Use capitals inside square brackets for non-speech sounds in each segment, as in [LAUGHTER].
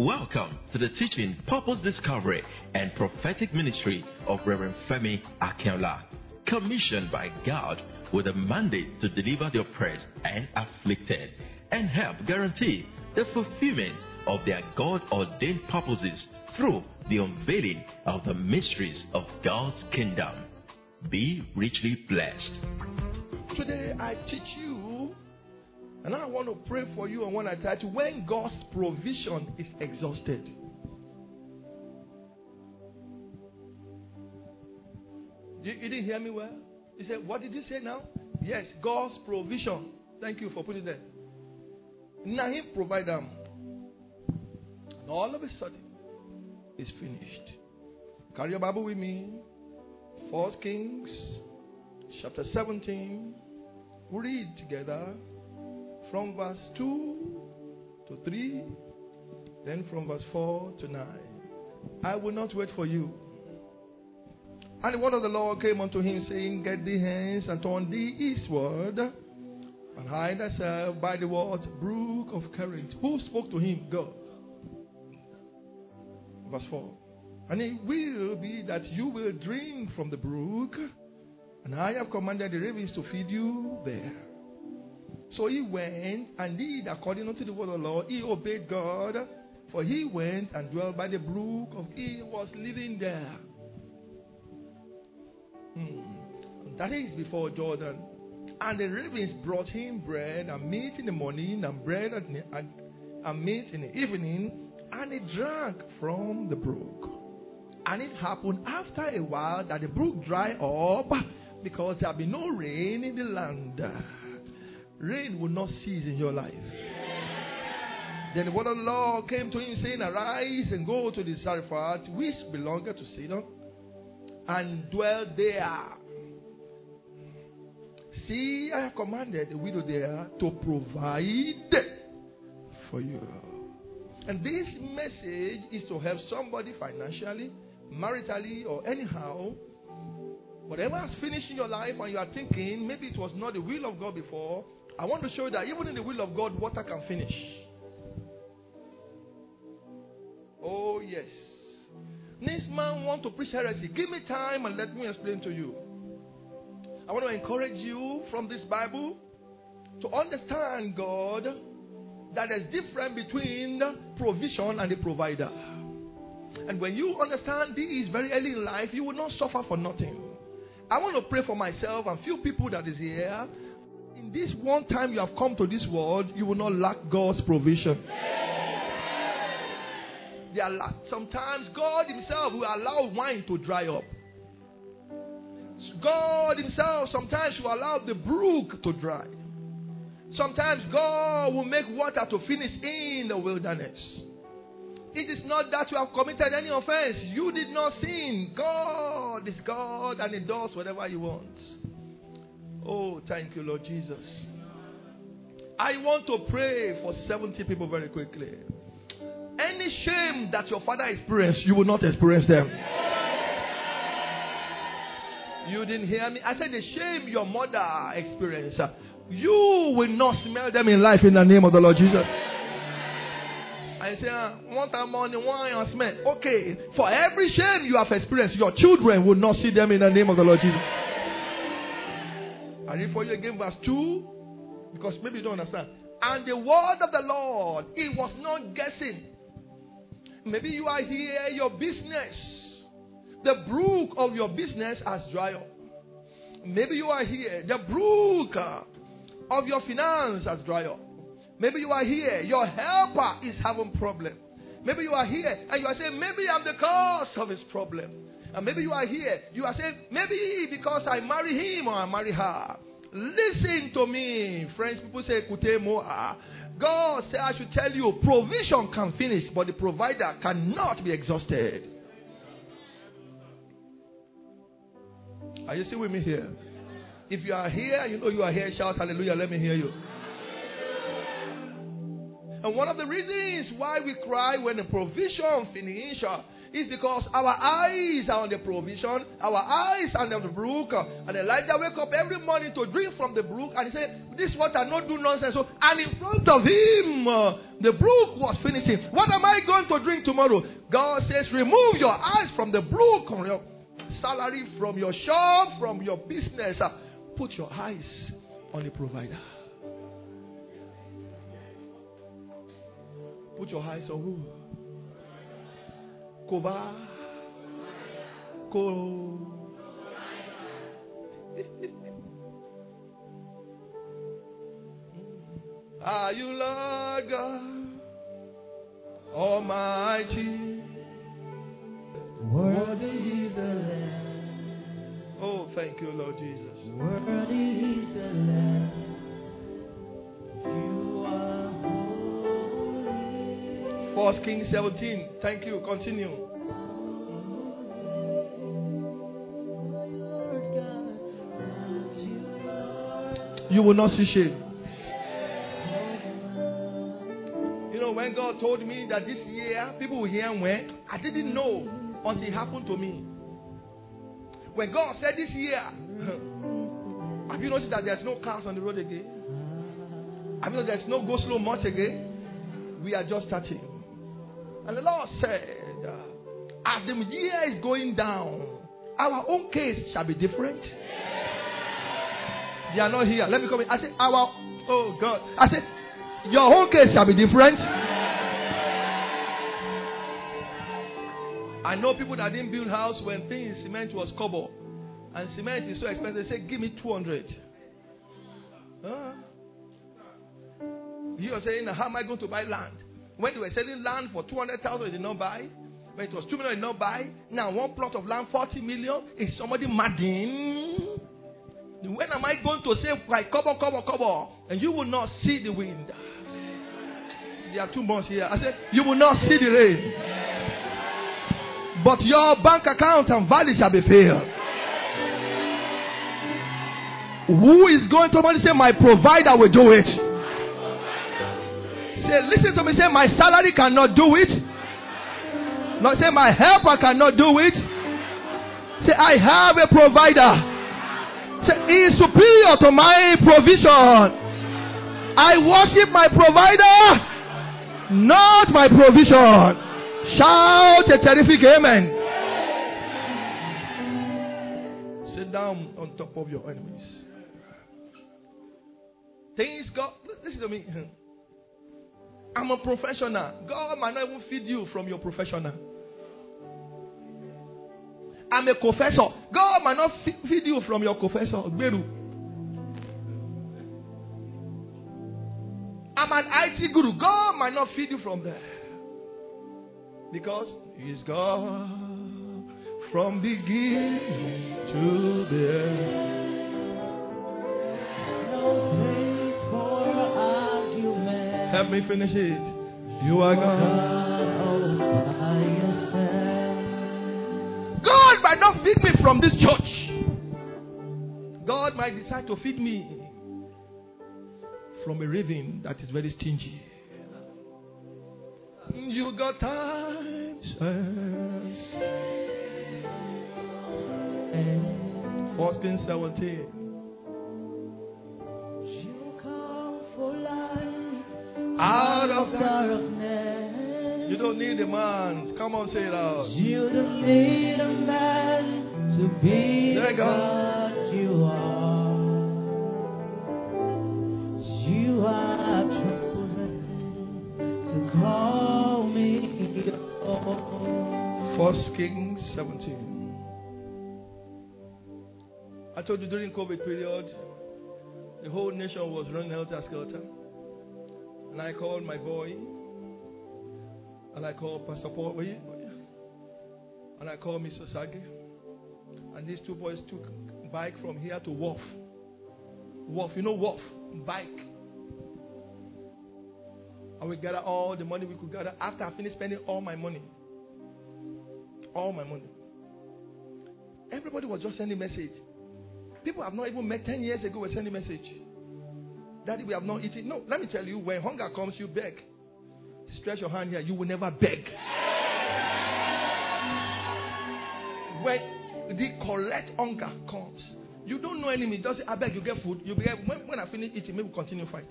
Welcome to the teaching, purpose discovery, and prophetic ministry of Reverend Femi Akinola, commissioned by God with a mandate to deliver the oppressed and afflicted and help guarantee the fulfillment of their God ordained purposes through the unveiling of the mysteries of God's kingdom. Be richly blessed. Today I teach you, and I want to pray for you and want to tell you when God's provision is exhausted. You, you didn't hear me well? You said, What did you say now? Yes, God's provision. Thank you for putting that. Now He provide them. And all of a sudden, it's finished. Carry your Bible with me. First Kings, chapter 17. We read together from verse 2 to 3, then from verse 4 to 9. I will not wait for you. And the word of the Lord came unto him, saying, Get thee hence and turn thee eastward, and hide thyself by the word brook of Cherith. Who spoke to him? God. Verse 4. And it will be that you will drink from the brook, and I have commanded the ravens to feed you there. So he went and did according unto the word of the Lord. He obeyed God, for he went and dwelt by the brook of he was living there. Hmm. That is before Jordan. And the ravens brought him bread and meat in the morning, and bread and, and meat in the evening, and he drank from the brook. And it happened after a while that the brook dried up because there had been no rain in the land. Rain will not cease in your life. Then of the Lord came to him, saying, Arise and go to the Zarephath, which belonged to Sidon, and dwell there. See, I have commanded the widow there to provide for you. And this message is to help somebody financially, maritally, or anyhow. Whatever has finished in your life and you are thinking maybe it was not the will of God before, I want to show you that even in the will of God, water can finish. Oh, yes. This man want to preach heresy. Give me time and let me explain to you. I want to encourage you from this Bible to understand God that there's difference between the provision and the provider. And when you understand this very early in life, you will not suffer for nothing. I want to pray for myself and few people that is here. This one time you have come to this world, you will not lack God's provision. There are sometimes God Himself will allow wine to dry up. God Himself sometimes will allow the brook to dry. Sometimes God will make water to finish in the wilderness. It is not that you have committed any offense. You did not sin. God is God and He does whatever He wants. Oh, thank you, Lord Jesus. I want to pray for 70 people very quickly. Any shame that your father experienced, you will not experience them. You didn't hear me? I said the shame your mother experienced, you will not smell them in life in the name of the Lord Jesus. I say, one time one and smell. Okay, for every shame you have experienced, your children will not see them in the name of the Lord Jesus. I read for you again, verse 2, because maybe you don't understand. And the word of the Lord, it was not guessing. Maybe you are here, your business, the brook of your business has dried up. Maybe you are here, the brook of your finance has dried up. Maybe you are here, your helper is having problem. Maybe you are here and you are saying, maybe I'm the cause of his problem. And maybe you are here, you are saying, maybe because I marry him or I marry her. Listen to me. French people say, Kute moa. God said, I should tell you, provision can finish, but the provider cannot be exhausted. Are you still with me here? If you are here, you know you are here, shout hallelujah. Let me hear you. And one of the reasons why we cry when the provision finishes is because our eyes are on the provision, our eyes are on the brook. And Elijah wake up every morning to drink from the brook, and he said, "This water not do nonsense." So, and in front of him, uh, the brook was finishing. What am I going to drink tomorrow? God says, "Remove your eyes from the brook, on your salary, from your shop, from your business. Put your eyes on the provider." Put your eyes on who? Kova. Ko. Are you Lord God Almighty? Worthy is the Lamb. Oh, thank you, Lord Jesus. Worthy is the Lamb. First Kings 17. Thank you. Continue. You will not see shame. You know, when God told me that this year people will hear when, I didn't know until it happened to me. When God said this year, [LAUGHS] have you noticed that there's no cars on the road again? Have you noticed there's no go slow much again? We are just starting. And the Lord said, uh, as the year is going down, our own case shall be different. They are not here. Let me come in. I said, our, oh God. I said, your own case shall be different. I know people that didn't build house when things cement was cobble. And cement is so expensive. They say, give me 200. Huh? You are saying, how am I going to buy land? When they were selling land for 200,000, they did not buy. When it was 2 million, they did not buy. Now, one plot of land, 40 million. Is somebody madding? When am I going to say, like, cover, cover, cover? And you will not see the wind. There are two months here. I said, you will not see the rain. But your bank account and value shall be filled. Who is going to say, My provider will do it? Say, listen to me, say, My salary cannot do it. Not say, My helper cannot do it. Say, I have a provider. Say, He is superior to my provision. I worship my provider, not my provision. Shout a terrific amen. Sit down on top of your enemies. Things God, listen to me. I'm a professional. God might not even feed you from your professional. I'm a confessor. God might not feed you from your confessor. Beru. I'm an IT guru. God might not feed you from there. Because He's God from beginning to the end. Help me finish it. You are God. God might not feed me from this church. God might decide to feed me from a raven that is very stingy. You got times. First Kings 17. Out of darkness. You don't need a man. Come on, say it out. You don't need a man to be There you go. God you are. You are chosen to call me your. First Kings 17. I told you during COVID period, the whole nation was running helter skelter. And I called my boy, and I called Pastor Paul, and I called Mr. Sagi. And these two boys took bike from here to Wharf. Wharf, you know Wharf? Bike. And we gather all the money we could gather after I finished spending all my money. All my money. Everybody was just sending message. People have not even met 10 years ago were sending message. Daddy, we have not eaten. No, let me tell you, when hunger comes, you beg. Stretch your hand here. You will never beg. when the correct hunger comes, you don't know enemy. Just say, I beg you get food. You get when, when I finish eating, maybe continue fight.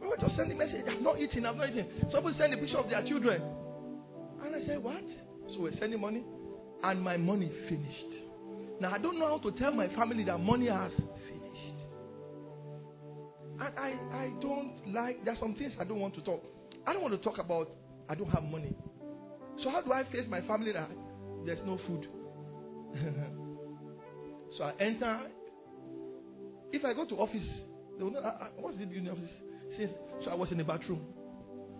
We were just sending message. I'm not eating. I'm not eating. Somebody send a picture of their children, and I said, what? So we're sending money, and my money finished. Now I don't know how to tell my family that money has. And I, I don't like, there are some things I don't want to talk. I don't want to talk about I don't have money. So how do I face my family that there's no food? [LAUGHS] so I enter. If I go to office, they will know, uh, what's the in the office? Since, so I was in the bathroom.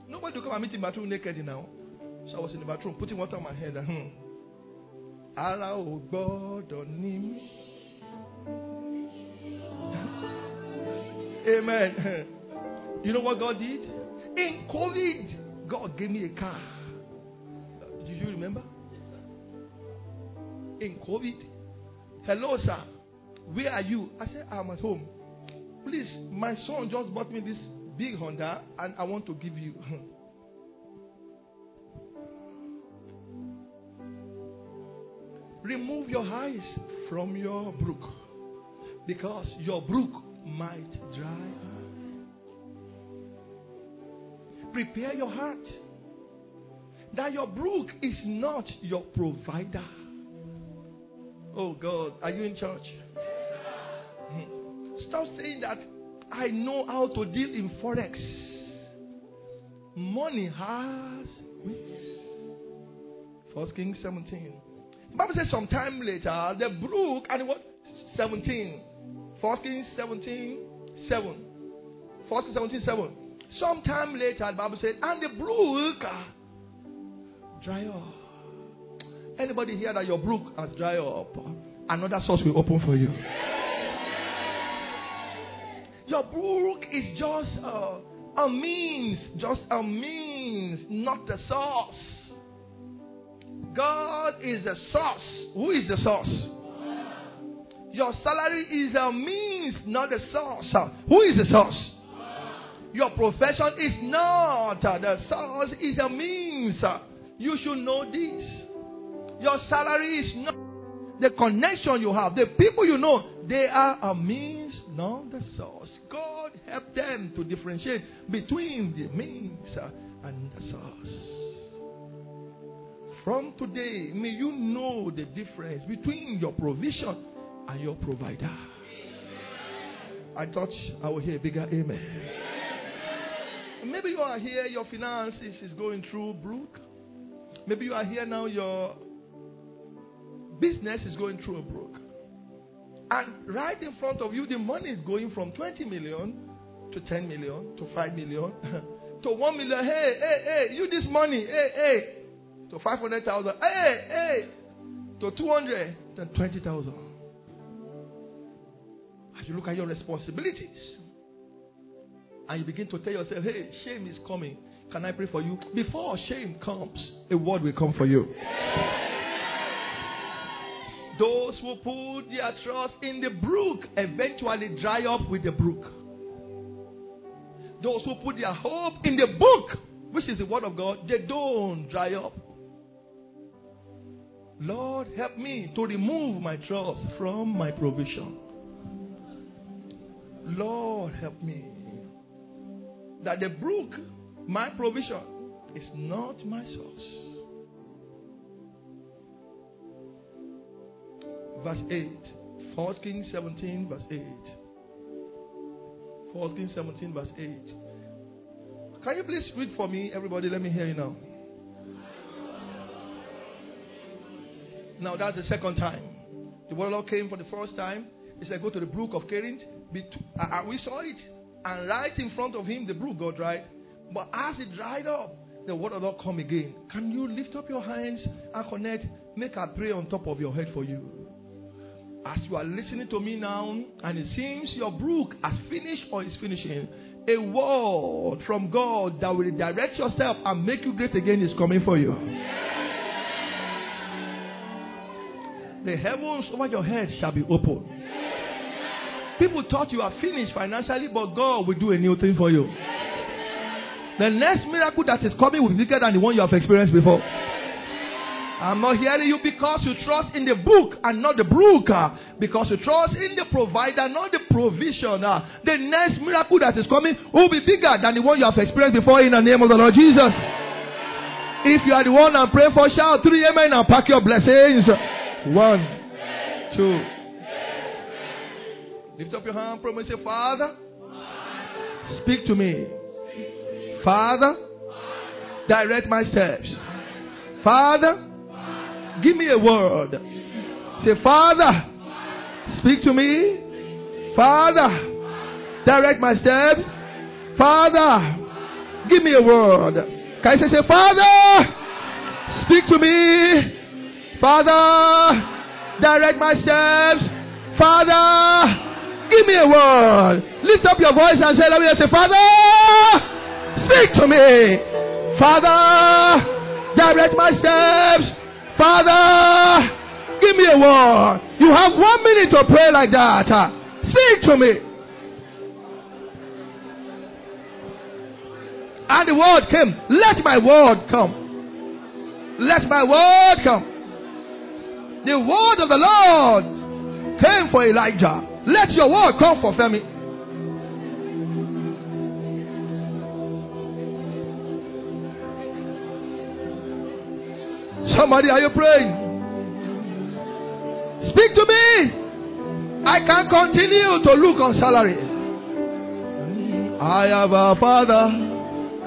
Nobody come and meet in the bathroom naked now. So I was in the bathroom putting water on my head. [LAUGHS] Hmm. Ara. Amen. [LAUGHS] You know what God did? In COVID, God gave me a car. Do you remember? In COVID. Hello, sir. Where are you? I said, I'm at home. Please, my son just bought me this big Honda and I want to give you. [LAUGHS] Remove your eyes from your brook because your brook might dry up. Prepare your heart that your brook is not your provider. Oh God, are you in church? [LAUGHS] Stop saying that I know how to deal in forex. Money has wings. First Kings 17. Bible says sometime later, the brook and what? 17. First Kings 17, 7. First Kings 17, 7. Sometime later, the Bible said, and the brook ah, dry up. Anybody here that your brook has dry up? Another source will open for you. Your brook is just a, a means, just a means, not the source. God is the source. Who is the source? Your salary is a means, not the source. Who is the source? Your profession is not the source, is a means. You should know this. Your salary is not the connection you have, the people you know, they are a means, not the source. God help them to differentiate between the means and the source. From today, may you know the difference between your provision and your provider. I thought I would hear a bigger amen. Maybe you are here, your finances is going through brook. Maybe you are here now, your business is going through a brook. And right in front of you, the money is going from 20 million to 10 million to 5 million [LAUGHS] to 1 million. Hey, hey, hey, you this money. Hey, hey. To 500,000. Hey, hey. To 220,000. You look at your responsibilities and you begin to tell yourself, hey, shame is coming. Can I pray for you? Before shame comes, a word will come for you. Those who put their trust in the brook eventually dry up with the brook. Those who put their hope in the book, which is the word of God, they don't dry up. Lord, help me to remove my trust from my provision. Lord, help me. That the brook, my provision, is not my source. Verse 8. 1 Kings 17, verse 8. 1 Kings 17, verse 8. Can you please read for me, everybody? Let me hear you now. Now that's the second time. The warlord came for the first time. He said, Go to the brook of Kerith. Uh, we saw it. And right in front of him, the brook got dried. But as it dried up, the word of Lord come again. Can you lift up your hands and connect? Make a prayer on top of your head for you. As you are listening to me now, and it seems your brook has finished or is finishing, a word from God that will direct yourself and make you great again is coming for you. The heavens over your head shall be open. People thought you are finished financially, but God will do a new thing for you. The next miracle that is coming will be bigger than the one you have experienced before. I'm not hearing you because you trust in the book and not the brook. uh, Because you trust in the provider, not the provision. uh. The next miracle that is coming will be bigger than the one you have experienced before in the name of the Lord Jesus. If you are the one I'm praying for, shout three amen and pack your blessings. One, two. Lift up your hand, promise say, Father, speak to me. Father, direct my steps. Father, give me a word. Say, Father, speak to me. Father, direct my steps. Father, give me a word. Can say, say, Father, speak to me. Father, direct my steps. Father, give me a word. Lift up your voice and say, let me say, Father, speak to me. Father, direct my steps. Father, give me a word. You have one minute to pray like that. Speak to me. And the word came. Let my word come. Let my word come. The word of the Lord came for Elijah. Let your word come for Femi. Somebody, are you praying? Speak to me. I can't continue to look on salary. I have a father,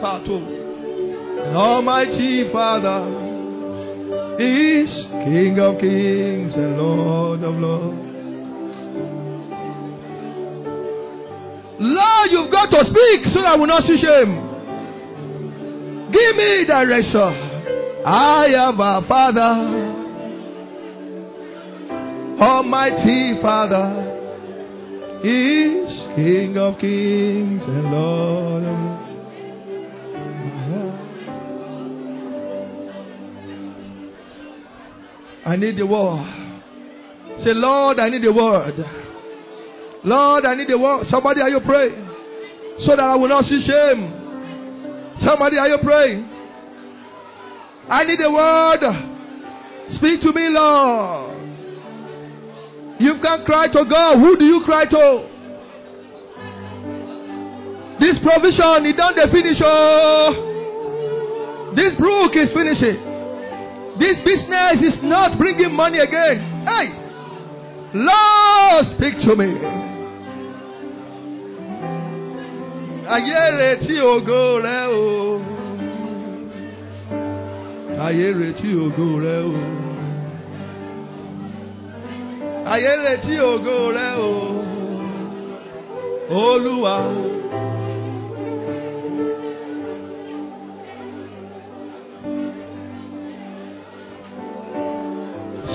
Kato, an almighty father. He is King of kings and Lord of lords. Lord, you've got to speak so that I will not see shame. Give me direction. I have a Father, Almighty Father. He is King of kings and Lord of. I need the word. Say, Lord, I need the word. Lord, I need the word. Somebody, are you praying? So that I will not see shame. Somebody, are you praying? I need a word. Speak to me, Lord. You can't cry to God. Who do you cry to? This provision, it don't they finish. Oh. This brook is finishing. This business is not bringing money again. Hey, Lord, speak to me. Ayé retí ògo rẹ o. Ayé retí ògo rẹ o. Ayé retí ògo rẹ o. Olúwa.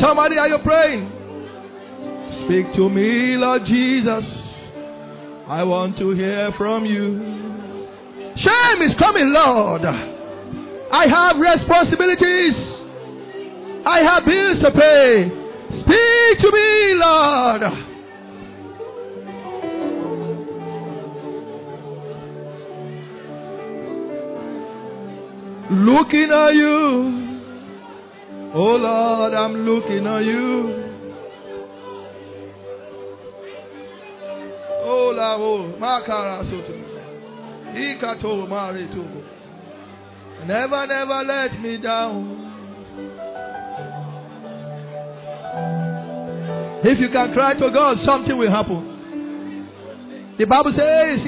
Somebody, are you praying? Speak to me, Lord Jesus. I want to hear from you. Shame is coming, Lord. I have responsibilities. I have bills to pay. Speak to me, Lord. Looking at you. Oh Lord, I'm looking at you. Never, never let me down. If you can cry to God, something will happen. The Bible says,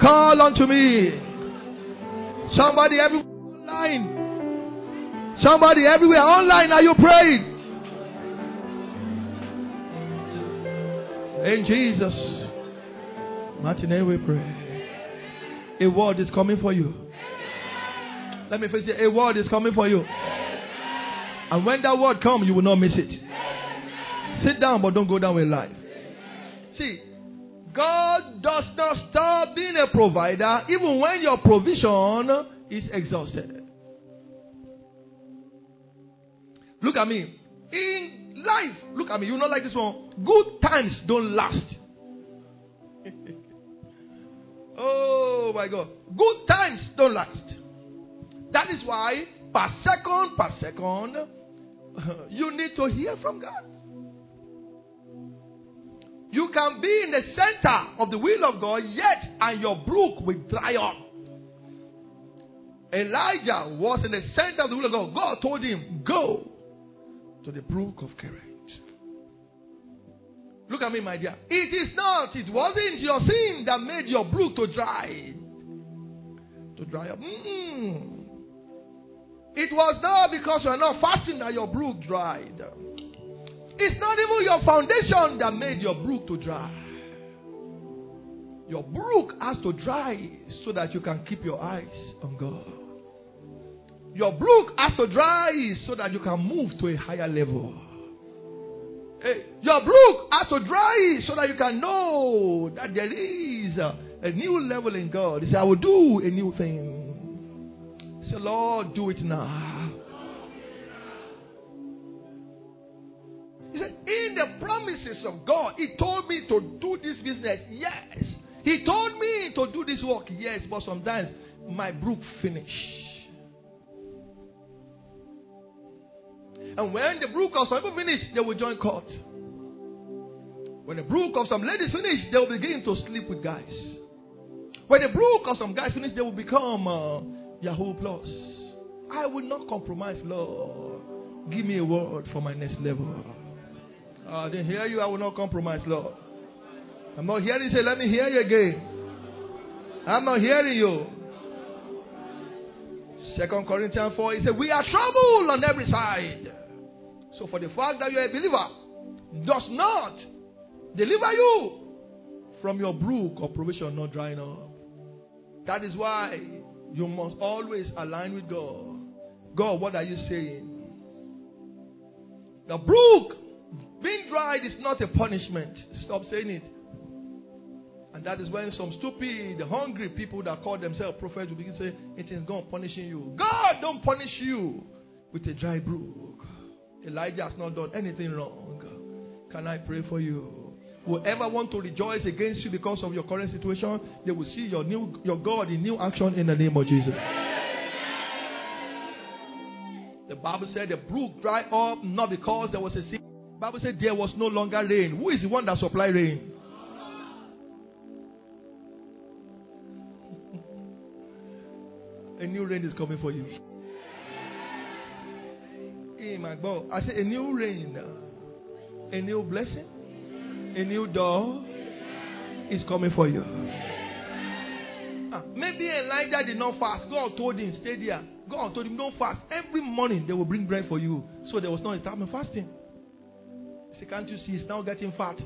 Call unto me. Somebody everywhere online. Somebody everywhere online, are you praying? In Jesus' name we pray. A word is coming for you. Let me face it. A word is coming for you. And when that word comes, you will not miss it. Sit down, but don't go down with life. See, God does not stop being a provider even when your provision is exhausted. Look at me. In life, look at me. You not like this one. Good times don't last. [LAUGHS] oh my God. Good times don't last. That is why per second, per second, [LAUGHS] you need to hear from God. You can be in the center of the will of God, yet and your brook will dry up. Elijah was in the center of the will of God. God told him, Go to the brook of Kerith. Look at me, my dear. It is not, it wasn't your sin that made your brook to dry. To dry up. Mm-mm. It was not because you are not fasting that your brook dried. It's not even your foundation that made your brook to dry. Your brook has to dry so that you can keep your eyes on God. Your brook has to dry so that you can move to a higher level. Hey, your brook has to dry so that you can know that there is a, new level in God. He said, I will do a new thing. Say, Lord, do it now. He said, In the promises of God, He told me to do this business. Yes. He told me to do this work. Yes. But sometimes my brook finish. And when the brook of some people finish, they will join court. When the brook of some ladies finish, they will begin to sleep with guys. When the brook of some guys finish, they will become uh, Yahoo Plus. I will not compromise, Lord. Give me a word for my next level. Uh, I didn't hear you. I will not compromise, Lord. I'm not hearing you say, let me hear you again. I'm not hearing you. Second Corinthians 4, he said, We are troubled on every side. So for the fact that you are a believer does not deliver you from your brook of provision not drying up. That is why you must always align with God. God, what are you saying? The brook being dried is not a punishment. Stop saying it. And that is when some stupid, hungry people that call themselves prophets will begin to say, It is God punishing you. God don't punish you with a dry brook. Elijah has not done anything wrong. Can I pray for you? Whoever want to rejoice against you because of your current situation, they will see your new your God in new action in the name of Jesus. The Bible said the brook dried up not because there was a sea. Bible said there was no longer rain. Who is the one that supply rain? A new rain is coming for you. Hey, my God. I said a new rain, a new blessing, a new door is coming for you. Ah, maybe Elijah did not fast. God told him, stay there. God told him, don't fast. Every morning they will bring bread for you. So there was no time fasting. He said, can't you see he's now getting fat?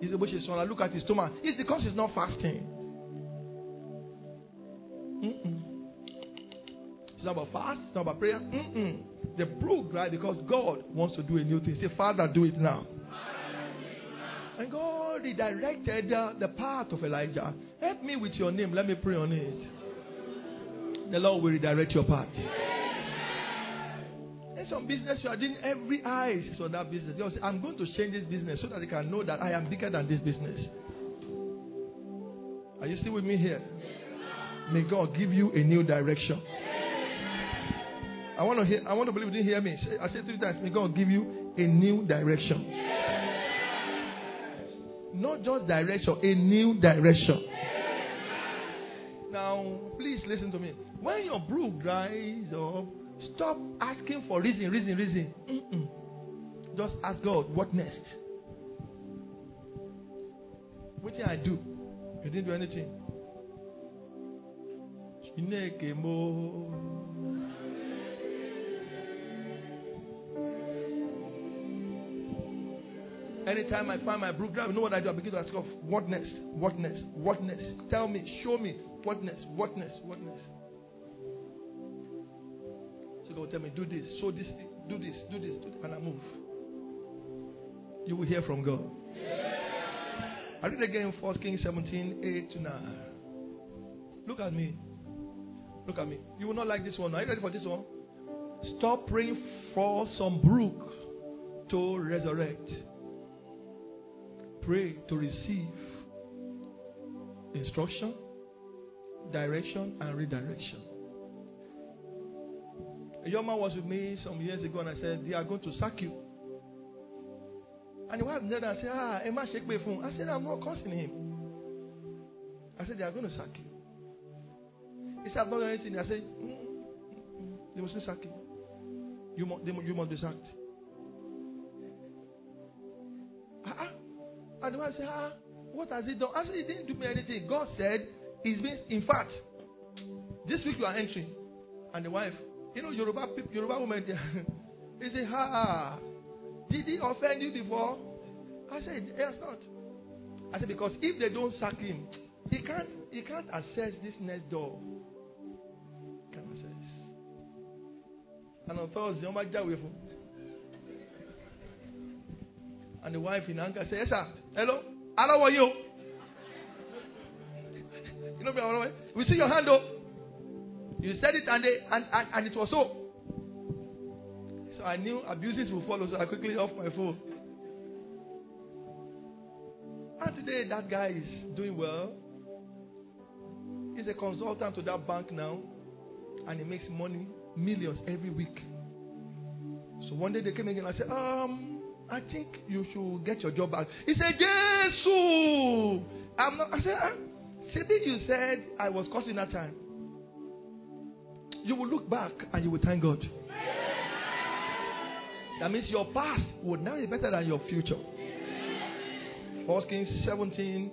He's to. Look at his stomach. It's because he's not fasting. Mm-mm. It's not about fast. It's not about prayer. Mm-mm. The brook right because God wants to do a new thing. Say, Father, do it now. And God redirected uh, the path of Elijah. Help me with your name. Let me pray on it. The Lord will redirect your path. In some business, you are doing every eye eyes on that business. Say, I'm going to change this business so that they can know that I am bigger than this business. Are you still with me here? May God give you a new direction. I want to hear. I want to believe you didn't hear me. I said three times. May God give you a new direction. Not just direction, a new direction. Now, please listen to me. When your brook dries up, stop asking for reason, reason, reason. Mm-mm. Just ask God, what next? What did I do? You didn't do anything. Anytime I find my brook dry, you know what I do? I begin to ask God, what next? What next? What next? Tell me, show me, what next? What next? What next? So God will tell me, do this, show this, do this, do this, do this, and I move. You will hear from God. I read again 1 Kings 17, 8 to 9. Look at me. Look at me. You will not like this one. Are you ready for this one? Stop praying for some brook to resurrect. Pray to receive instruction, direction, and redirection. A young man was with me some years ago, and I said, They are going to sack you. And the wife knelt and said, Ah, Emma shake my phone. I said, I'm not cursing him. I said, They are going to sack you. He said, I've not done anything. I said, mm, mm, mm, They must sack you. You must, they, you must be sacked. And the wife said, Ah, what has he done? Actually, He didn't do me anything. God said, He's been, in fact, this week you are entering. And the wife, you know, Yoruba, people, Yoruba woman, they [LAUGHS] say, Ha, did he offend you before? I said, Yes, not. I said, Because if they don't sack him, he can't, he can't access this next door. Can't access. And on Thursday. And the wife in anger said, Yes, sir. Hello? How are you? You know, we see your hand up. You said it and, they, and, and, and it was so. So I knew abuses will follow, so I quickly off my phone. And today that guy is doing well. He's a consultant to that bank now, and he makes money, millions every week. So one day they came again I said, um, I think you should get your job back. He said, Jesus! I'm not, I said, ah, Maybe you said I was cursing that time. You will look back and you will thank God. That means your past will now be better than your future. First Kings 17,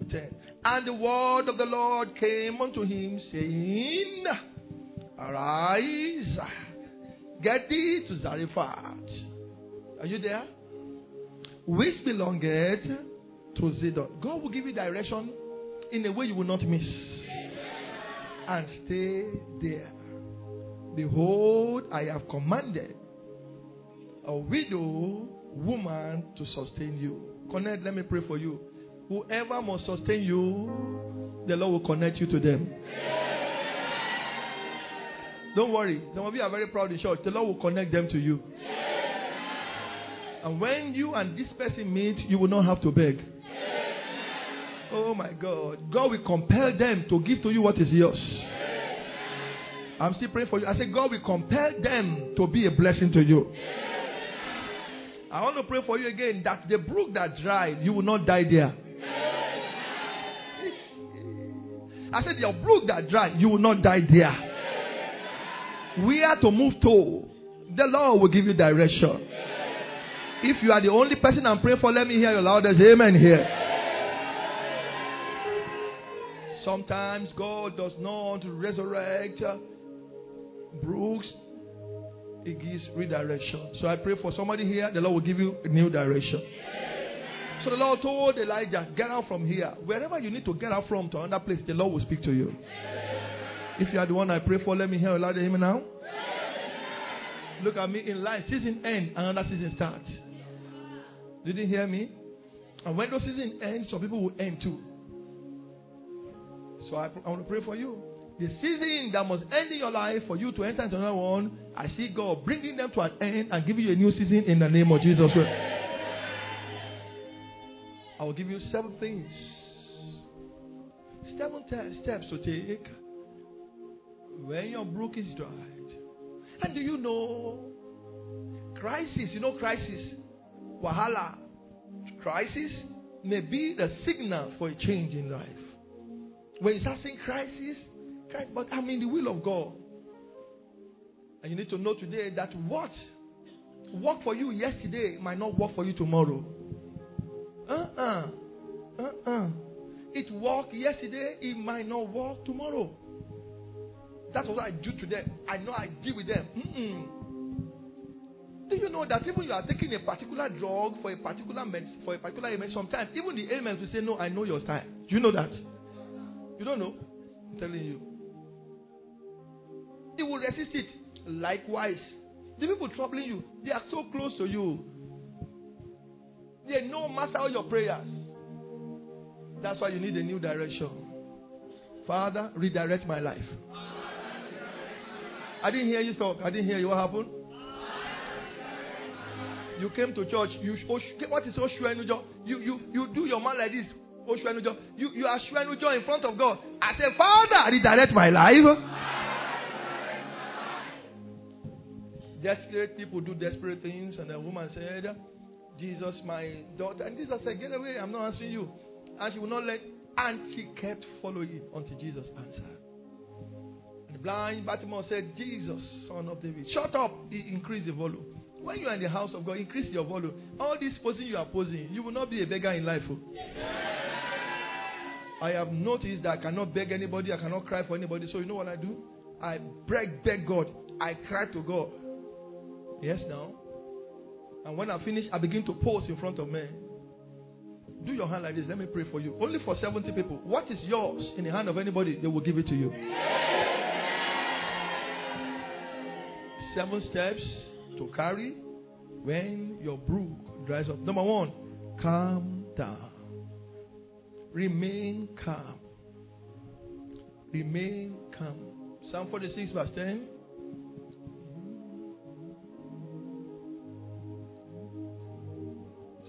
8 to 10. And the word of the Lord came unto him, saying, Arise, get thee to Zarephath. Are you there? Which belongeth to Zidon. God will give you direction in a way you will not miss. And stay there. Behold, I have commanded a widow woman to sustain you. Connect, let me pray for you. Whoever must sustain you, the Lord will connect you to them. Don't worry. Some of you are very proud in church. The Lord will connect them to you. And when you and this person meet, you will not have to beg. Oh my God. God will compel them to give to you what is yours. I'm still praying for you. I said, God will compel them to be a blessing to you. I want to pray for you again that the brook that dried, you will not die there. I said, Your brook that dried, you will not die there. We are to move to. The Lord will give you direction. If you are the only person I'm praying for, let me hear your loudest amen here. Sometimes God does not resurrect uh, brooks, He gives redirection. So I pray for somebody here, the Lord will give you a new direction. So the Lord told Elijah, Get out from here. Wherever you need to get out from to another place, the Lord will speak to you. If you are the one I pray for, let me hear a loud amen now. Look at me in life. Season end, another season starts. Didn't hear me? And when those season ends, some people will end too. So I, I want to pray for you. The season that must end in your life for you to enter into another one, I see God bringing them to an end and giving you a new season in the name of Jesus. I will give you seven things, seven steps to take when your brook is dried. And do you know crisis? You know crisis, wahala, crisis may be the signal for a change in life. When you start saying crisis, crisis, but I'm in the will of God. And you need to know today that what worked for you yesterday might not work for you tomorrow. Uh-uh. Uh-uh. It worked yesterday, it might not work tomorrow. That's what I do today. I know I deal with them. Mm-mm. Do you know that even you are taking a particular drug for a particular med- for a particular ailment, sometimes even the ailments will say, No, I know your style. Do you know that? You don't know? I'm telling you. He will resist it. Likewise, the people troubling you, they are so close to you. They know master all your prayers. That's why you need a new direction. Father, redirect my life. I didn't hear you talk. I didn't hear you. What happened? You came to church. You what is Oshuenujo? You you you do your man like this. You, you are in front of God. I say, Father, redirect my life. Desperate people do desperate things, and the woman said, Jesus, my daughter. And Jesus said, Get away, I'm not answering you. And she would not let, and she kept following until Jesus answered. The blind Bartimaeus said, Jesus, son of David, shut up. He increased the volume. When you are in the house of God, increase your volume. All this posing you are posing, you will not be a beggar in life. Oh. I have noticed that I cannot beg anybody, I cannot cry for anybody. So you know what I do? I beg, beg God. I cry to God. Yes, now. And when I finish, I begin to pose in front of men. Do your hand like this. Let me pray for you. Only for 70 people. What is yours in the hand of anybody, they will give it to you. Seven steps to carry when your brook dries up. Number one, calm down. Remain calm. Remain calm. Psalm 46, verse 10.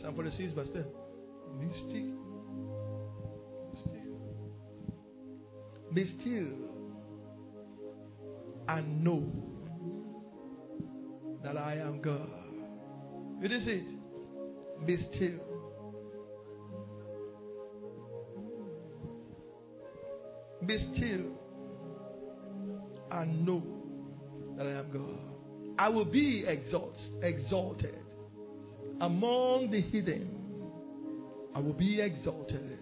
Psalm 46, verse 10. Be still. Be still. Be still. And know that I am God. It is it. Be still. Be still and know that I am God. I will be exalt, exalted among the hidden. I will be exalted.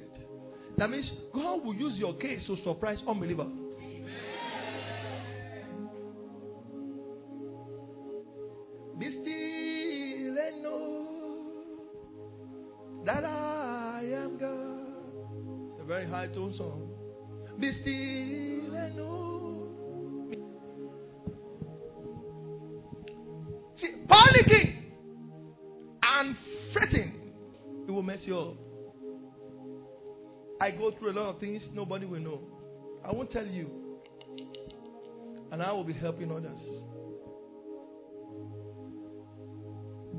That means God will use your case to surprise unbeliever. Tone song. Be still and know. See, panicking and fretting, it will mess you up. I go through a lot of things nobody will know. I won't tell you. And I will be helping others.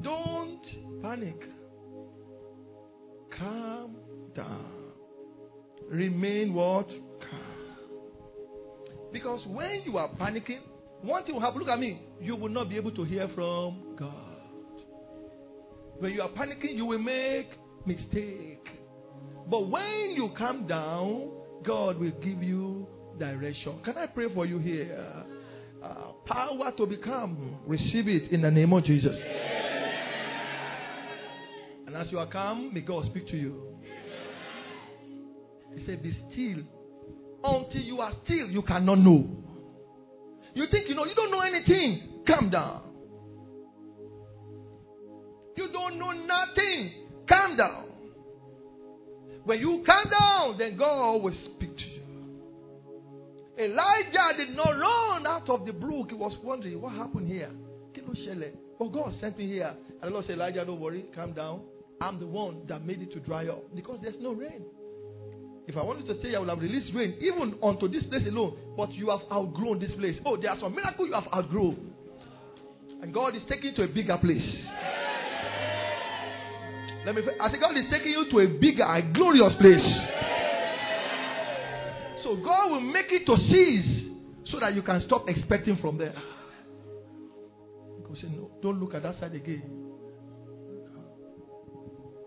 Don't panic. Calm down. Remain what? Because when you are panicking, one thing will happen. Look at me. You will not be able to hear from God. When you are panicking, you will make mistake. But when you calm down, God will give you direction. Can I pray for you here? Uh, power to become. Receive it in the name of Jesus. And as you are calm, may God speak to you. He said, Be still. Until you are still, you cannot know. You think you know, you don't know anything. Calm down. You don't know nothing. Calm down. When you calm down, then God will speak to you. Elijah did not run out of the brook. He was wondering, what happened here? But God sent me here. And the Lord said, Elijah, don't worry, calm down. I'm the one that made it to dry up because there's no rain. If I wanted to stay, I would have released rain even onto this place alone. But you have outgrown this place. Oh, there are some miracles you have outgrown. And God is taking you to a bigger place. Let me. I think God is taking you to a bigger, a glorious place. So God will make it to cease so that you can stop expecting from there. God said, No, don't look at that side again.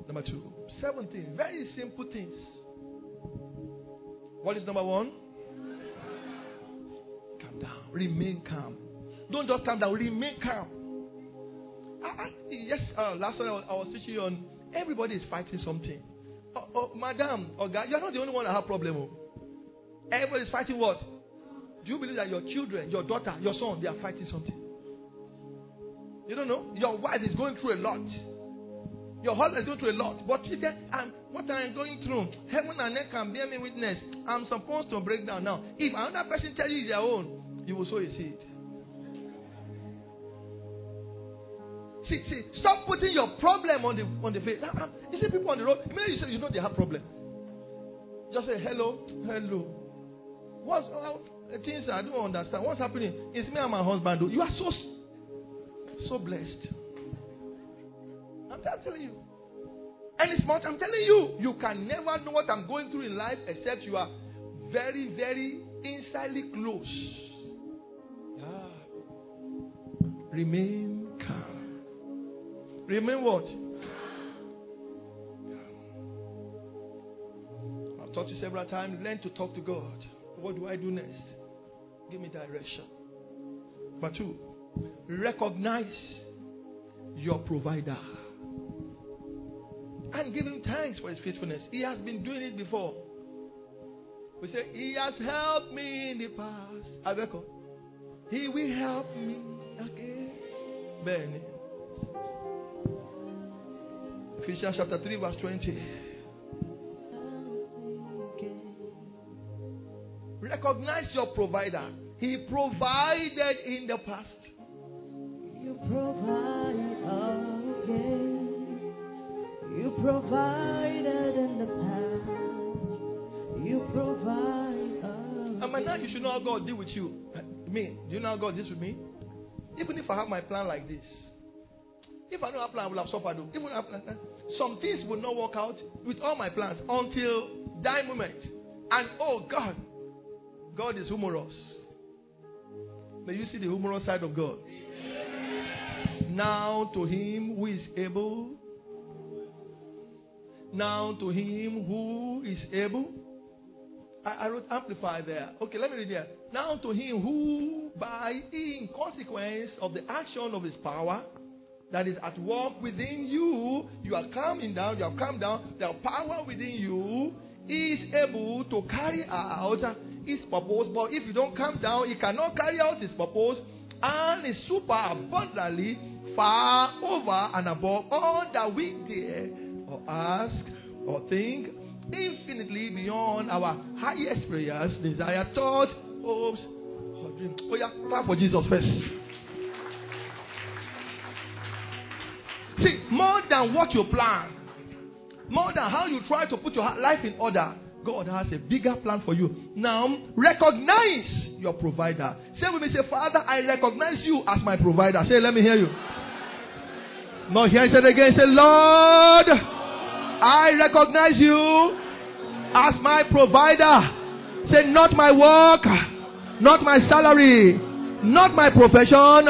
Number two, 17. Very simple things. What is number one? Calm down. Remain calm. Don't just calm down. Remain calm. I, I, yes, uh, last time I was, I was teaching you on everybody is fighting something. Oh, oh, madam, oh God, you're not the only one that have problem. Oh. Everybody is fighting what? Do you believe that your children, your daughter, your son, they are fighting something? You don't know? Your wife is going through a lot. Your husband is going through a lot. But you said, I'm, what am going through, heaven and earth can bear me witness. I'm supposed to break down now. If another person tells you their own, you will sow a seed. See, see, stop putting your problem on the on the face. You see people on the road. Maybe you say you know they have problem. Just say hello, hello. What's all uh, things I don't understand? What's happening? It's me and my husband. You are so so blessed. I'm telling you. And it's not, I'm telling you, you can never know what I'm going through in life except you are very, very insidely close. Remain calm. Remain what? I've taught you several times. Learn to talk to God. What do I do next? Give me direction. Number two, recognize your provider and give him thanks for his faithfulness. He has been doing it before. We say, He has helped me in the past. Abeko. He will help me again. Ben. Ephesians chapter 3, verse 20. Recognize your provider. He provided in the past. You provide again. Provided in the past. You provide by now you should know how God deal with you. Uh, me, do you know how God deals with me? Even if I have my plan like this, if I don't have plan, I will have suffered. Even if I have plan, uh, some things will not work out with all my plans until that moment. And oh God, God is humorous. May you see the humorous side of God. Now to him who is able. Now to him who is able. I, I wrote amplify there. Okay, let me read there. Now to him who, by in consequence of the action of his power that is at work within you, you are coming down, you have come down, the power within you is able to carry out his purpose. But if you don't come down, he cannot carry out his purpose and is super abundantly far over and above all that we dare or ask or think infinitely beyond our highest prayers, desire, thoughts, hopes, or dreams. Oh, yeah, clap for Jesus first. See, more than what you plan, more than how you try to put your life in order, God has a bigger plan for you. Now, recognize your provider. Say with me, say, Father, I recognize you as my provider. Say, let me hear you. No, hear it again. Say, Lord, I recognize you as my provider. Say, not my work, not my salary, not my profession,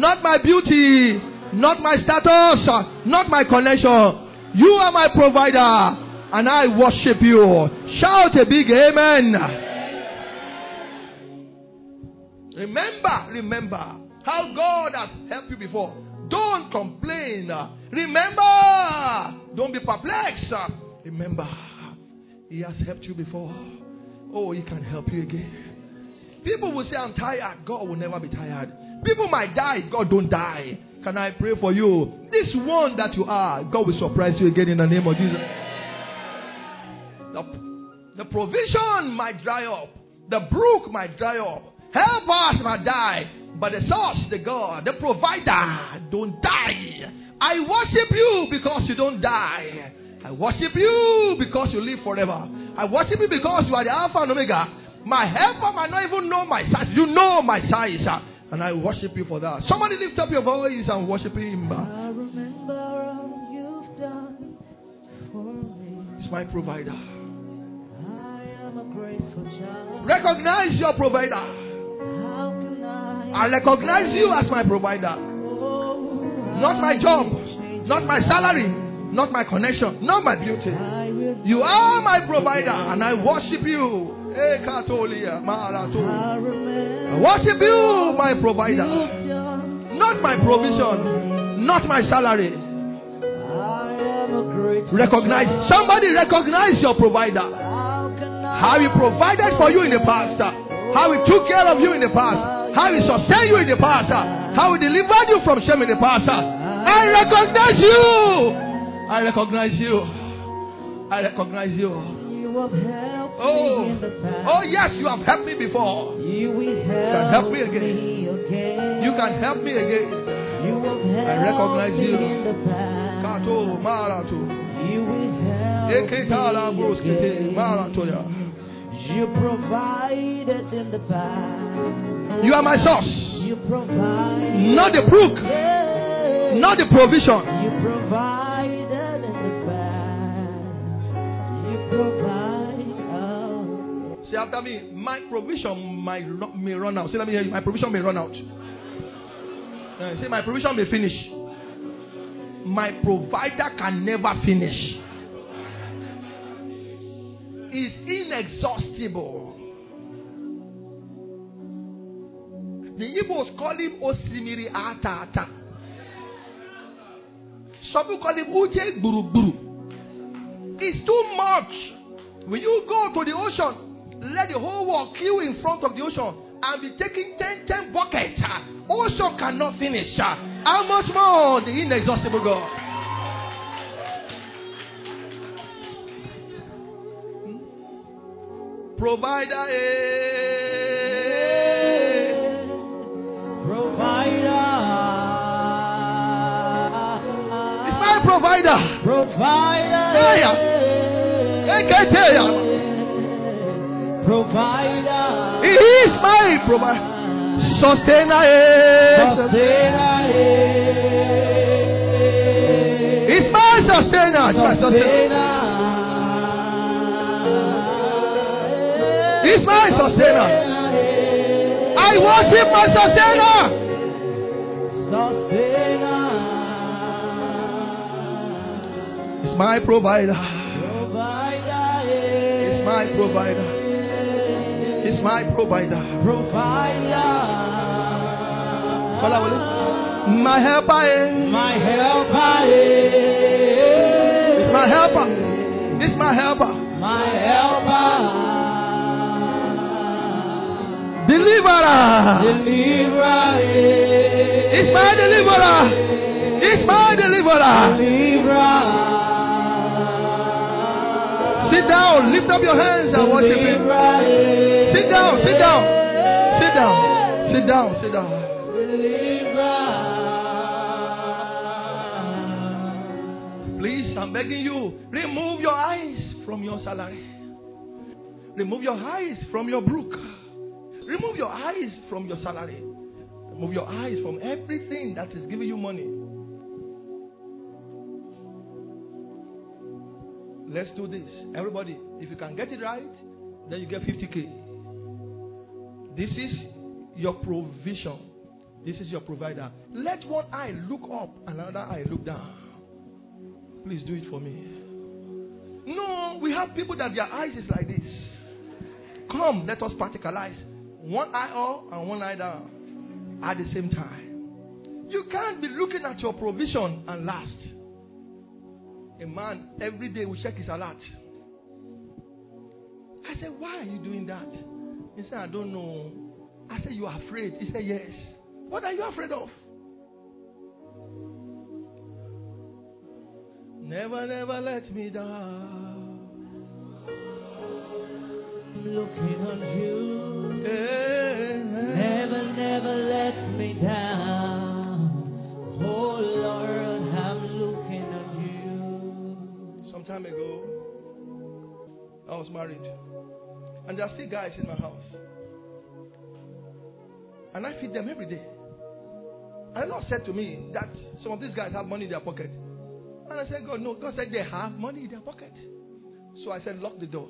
not my beauty, not my status, not my connection. You are my provider, and I worship you. Shout a big amen. Remember, remember how God has helped you before. Don't complain. Remember, don't be perplexed. Remember, He has helped you before. Oh, He can help you again. People will say, I'm tired. God will never be tired. People might die. God don't die. Can I pray for you? This one that you are, God will surprise you again in the name of Jesus. The, the provision might dry up. The brook might dry up. Help us might die. But the source, the God, the provider, don't die. I worship you because you don't die. I worship you because you live forever. I worship you because you are the Alpha and Omega. My helper might not even know my size. You know my size. And I worship you for that. Somebody lift up your voice and worship him. I remember all you've done for me. He's my provider. I am a grateful child. Recognize your provider. I? Recognize you as my provider. Not my job, not my salary, not my connection, not my beauty. You are my provider, and I worship you. I worship you, my provider. Not my provision, not my salary. Recognize, somebody recognize your provider. How he provided for you in the past. How he took care of you in the past. How he sustained you in the past. How he delivered you from shame in the past. I recognize you. I recognize you. I recognize you. You have helped Oh, me in the past. oh yes, you have helped me before. You will can help, help me again. me again. You can help me again. You have helped recognize me you. in the past. Kato marato. You will help me again. maratoya. You provided in the past. You are my source, provide. not the brook, not the provision. You past. You provide. Say after me, my provision might may run out. Say, let me hear you. My provision may run out. Uh, say, my provision may finish. My provider can never finish. Is inexhaustible. The Igbos call him Osimiri Atata. Some people call him Uje Guru Guru. It's too much. When you go to the ocean, let the whole world queue in front of the ocean and be taking 10, 10 buckets. Ah, ocean cannot finish. Ah, how much more the inexhaustible God? Hmm? Provider, eh. Provider. Provider. Hey, yeah. Hey, get. Provider. He is my provider. Sustainer. Sustainer. It's my sustainer. It's my sustainer. It's my sustainer. I worship my sustainer. My provider. It's my provider. It's my provider. Fala, Wale. My helper. eh. My helper, It's my helper. It's my helper. my helper, Deliverer. deliverer, It's my deliverer. It's my deliverer. deliverer, Sit down. Lift up your hands and worship him. Sit down. Sit down. Sit down. Sit down. Sit down. Please, I'm begging you, remove your eyes from your salary. Remove your eyes from your brook. Remove your eyes from your salary. Remove your eyes from everything that is giving you money. Let's do this. Everybody, if you can get it right, then you get 50k. This is your provision. This is your provider. Let one eye look up and another eye look down. Please do it for me. No, we have people that their eyes is like this. Come, let us practicalize. One eye up and one eye down at the same time. You can't be looking at your provision and last. A man every day will check his alert. I said, Why are you doing that? He said, I don't know. I said, You are afraid? He said, Yes. What are you afraid of? Never, never let me down. Looking on you, Yeah. Was married. And there are still guys in my house. And I feed them every day. And the Lord said to me that some of these guys have money in their pocket. And I said, God, no. God said they have money in their pocket. So I said, lock the door.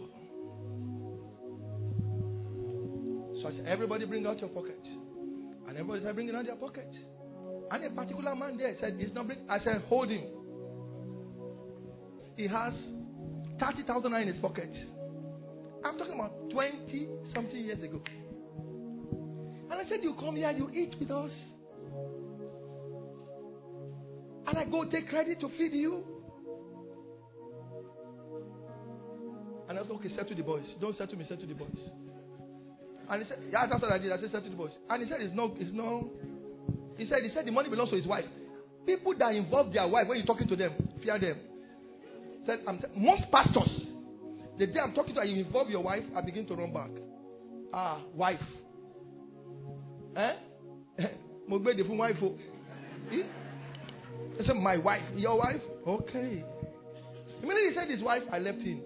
So I said, everybody bring out your pocket. And everybody said, bring it out their pocket. And a particular man there said, he's not. I said, hold him. He has 30,000 in his pocket. I'm talking about 20 something years ago. And I said, You come here, you eat with us. And I go take credit to feed you. And I said, Okay, settle the boys. Don't settle me, settle the boys. And he said, Yeah, that's what I did. I said, Settle the boys. And he said, It's no, it's no. He said, He said the money belongs to his wife. People that involve their wife when you're talking to them, fear them. Said, I'm most pastors, the day I'm talking to you, involve your wife, I begin to run back. Ah, wife. Eh? [LAUGHS] Mo the fún wife. Eh? I said, my wife. Your wife? Okay. Immediately he said his wife, I left him.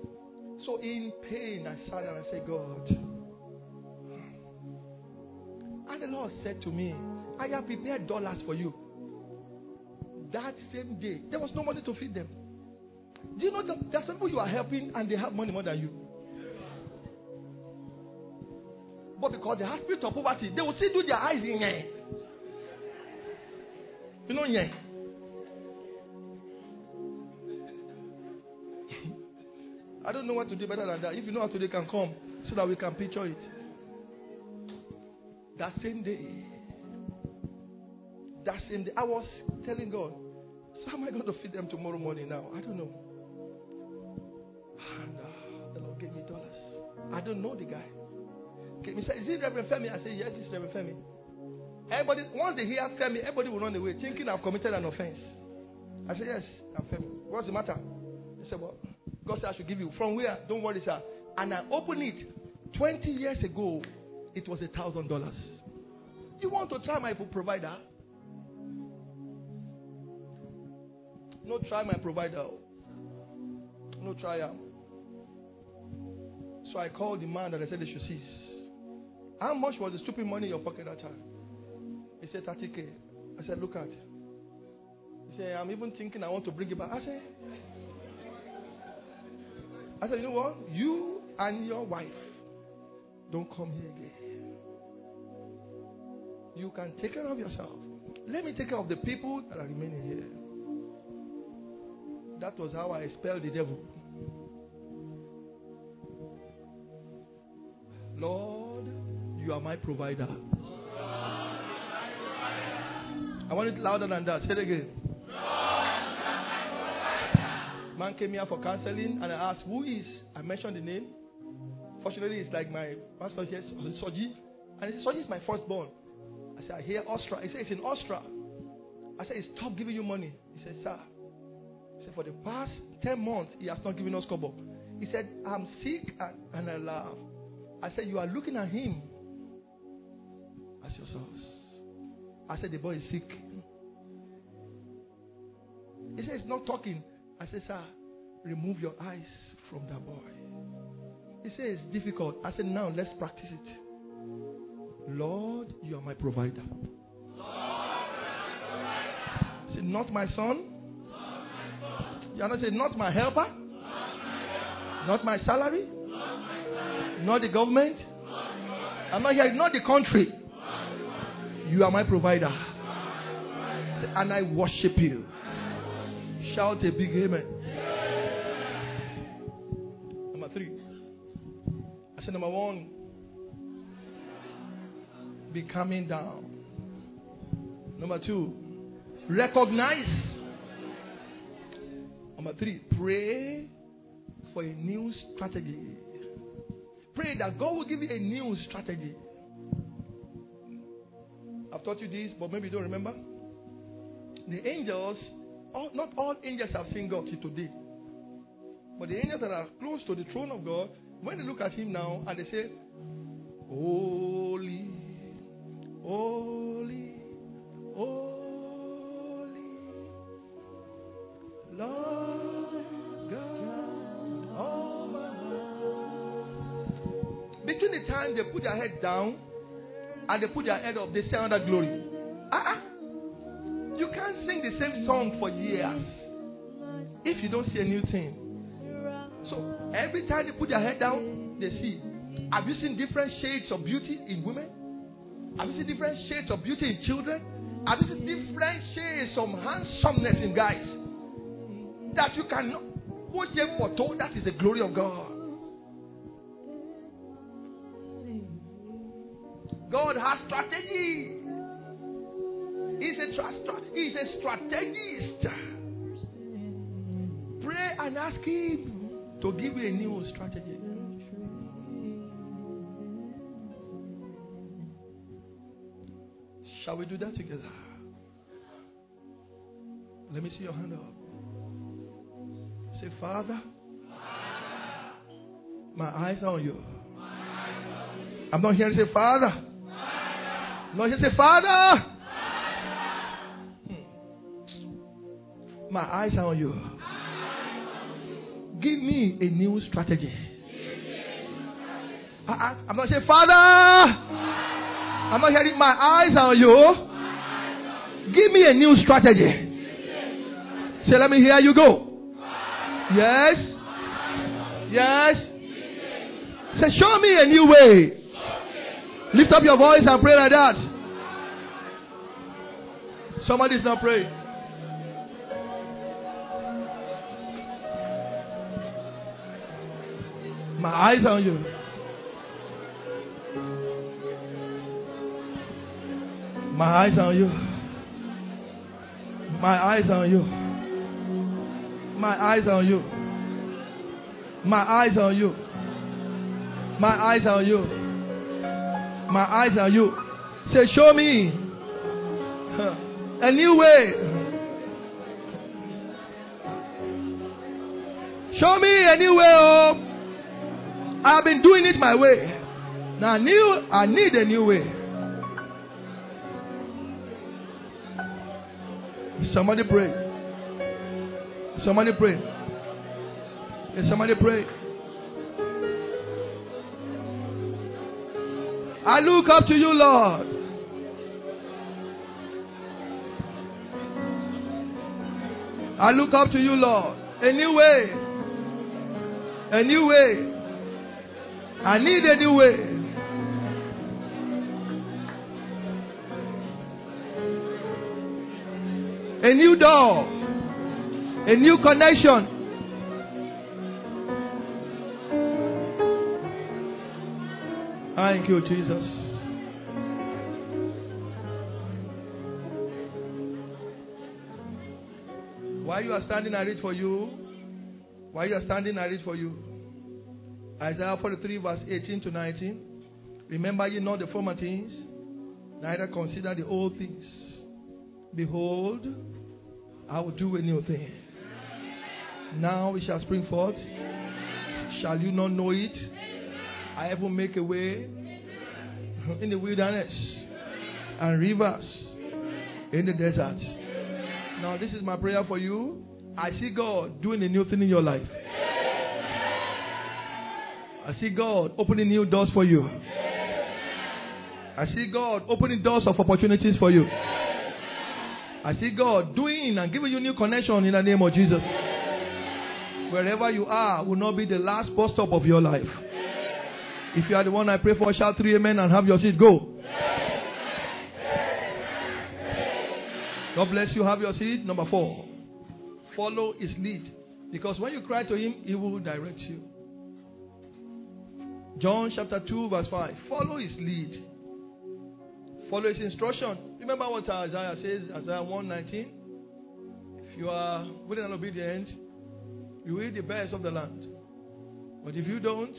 So in pain, I sat and I said, God. And the Lord said to me, I have prepared dollars for you. That same day, there was no money to feed them. Do you know that there are some people you are helping and they have money more than you? But because they have spirit of poverty, they will still do their eyes in here. You know, yeah. [LAUGHS] I don't know what to do better than that. If you know how to can come so that we can picture it. That same day, that same day, I was telling God, so how am I going to feed them tomorrow morning now? I don't know. I don't know the guy. He said, Is it Reverend Femi? I said, Yes, it's Reverend Femi. Everybody, once they hear Femi, everybody will run away thinking I've committed an offense. I said, Yes, I'm Femi. What's the matter? He said, Well, God said I should give you. From where? Don't worry, sir. And I opened it. 20 years ago, it was a thousand dollars. You want to try my provider? No try my provider. No try him. So I called the man that I said they should seize. How much was the stupid money in your pocket that time? He said 30k. I said, look at. it. He said, I'm even thinking I want to bring it back. I said, I said, you know what? You and your wife don't come here again. You can take care of yourself. Let me take care of the people that are remaining here. That was how I expelled the devil. Lord, you are my provider. I want it louder than that. Say it again. Man came here for counseling and I asked, Who is? I mentioned the name. Fortunately, it's like my pastor here, Soji. And he said, Soji is my firstborn. I said, I hear Austria. He said, It's in Austria. I said, He stopped giving you money. He said, Sir. He said, For the past 10 months, he has not given us kobo. He said, I'm sick and, and I laugh. I said, You are looking at him as your source. I said, The boy is sick. He said, He's not talking. I said, Sir, remove your eyes from that boy. He said, It's difficult. I said, Now let's practice it. Lord, you are my provider. He said, Not my son. Lord, my son. You are not saying, Not my helper. Not my salary. Not the government. I'm not here, not the country. You are my provider. And I worship you. Shout a big amen. Number three. I said, number one, be coming down. Number two, recognize. Number three, pray for a new strategy. Pray that God will give you a new strategy. I've taught you this, but maybe you don't remember. The angels, all, not all angels have seen God till today. But the angels that are close to the throne of God, when they look at Him now and they say, Holy, holy, holy, Lord Almighty. The time they put their head down and they put their head up, they say another glory. Uh-uh. You can't sing the same song for years if you don't see a new thing. So every time they put their head down, they see. Have you seen different shades of beauty in women? Have you seen different shades of beauty in children? Have you seen different shades of handsomeness in guys? That you cannot. That is the glory of God. God has strategy. He's a, tra- he's a strategist. Pray and ask Him to give you a new strategy. Shall we do that together? Let me see your hand up. Say, Father, my eyes are on you. I'm not here to say, Father. No, he say, Father. My eyes are on you. Give me a new strategy. I, am not saying, Father. I'm not hearing my eyes are on you. Give me a new strategy. Say, let me hear you go. Yes. Yes. Say, show me a new way. Lift up your voice and pray like that. Somebody's not praying. My eyes on you. My eyes on you. My eyes on you. My eyes on you. My eyes on you. My eyes on you. My eyes on you. Say, show me a new way. Show me a new way. Oh. I've been doing it my way. Now, new, I need a new way. Somebody pray. Somebody pray. Somebody pray. I look up to you, Lord. I look up to you, Lord. A new way. A new way. I need a new way. A new door. A new connection. Thank you, Jesus. While you are standing, I read for you. While you are standing, I read for you. Isaiah 43, verse 18 to 19. Remember ye not the former things, neither consider the old things. Behold, I will do a new thing. Now it shall spring forth. Shall you not know it? I will make a way in the wilderness and rivers in the desert. Now, this is my prayer for you. I see God doing a new thing in your life. I see God opening new doors for you. I see God opening doors of opportunities for you. I see God doing and giving you new connection in the name of Jesus. Wherever you are will not be the last bus stop of your life. If you are the one I pray for, shout three amen and have your seat. Go. God bless you. Have your seat. Number four. Follow his lead. Because when you cry to him, he will direct you. John chapter 2, verse 5. Follow his lead. Follow his instruction. Remember what Isaiah says, Isaiah 119. If you are willing and obedient, you will eat the best of the land. But if you don't,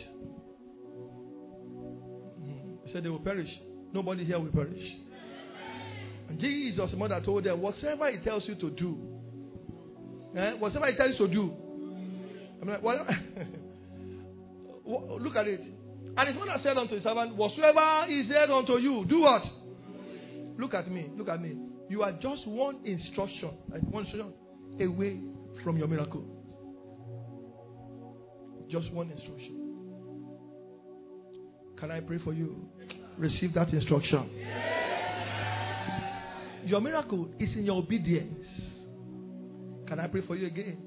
said they will perish. Nobody here will perish. And Jesus' mother told them, whatever he tells you to do, eh, whatever he tells you to do, I'm like, well, [LAUGHS] look at it. And his mother said unto his servant, Whatsoever is said unto you, do what? Look at me. Look at me. You are just one instruction, one instruction away from your miracle. Just one instruction. Can I pray for you? Receive that instruction. Your miracle is in your obedience. Can I pray for you again?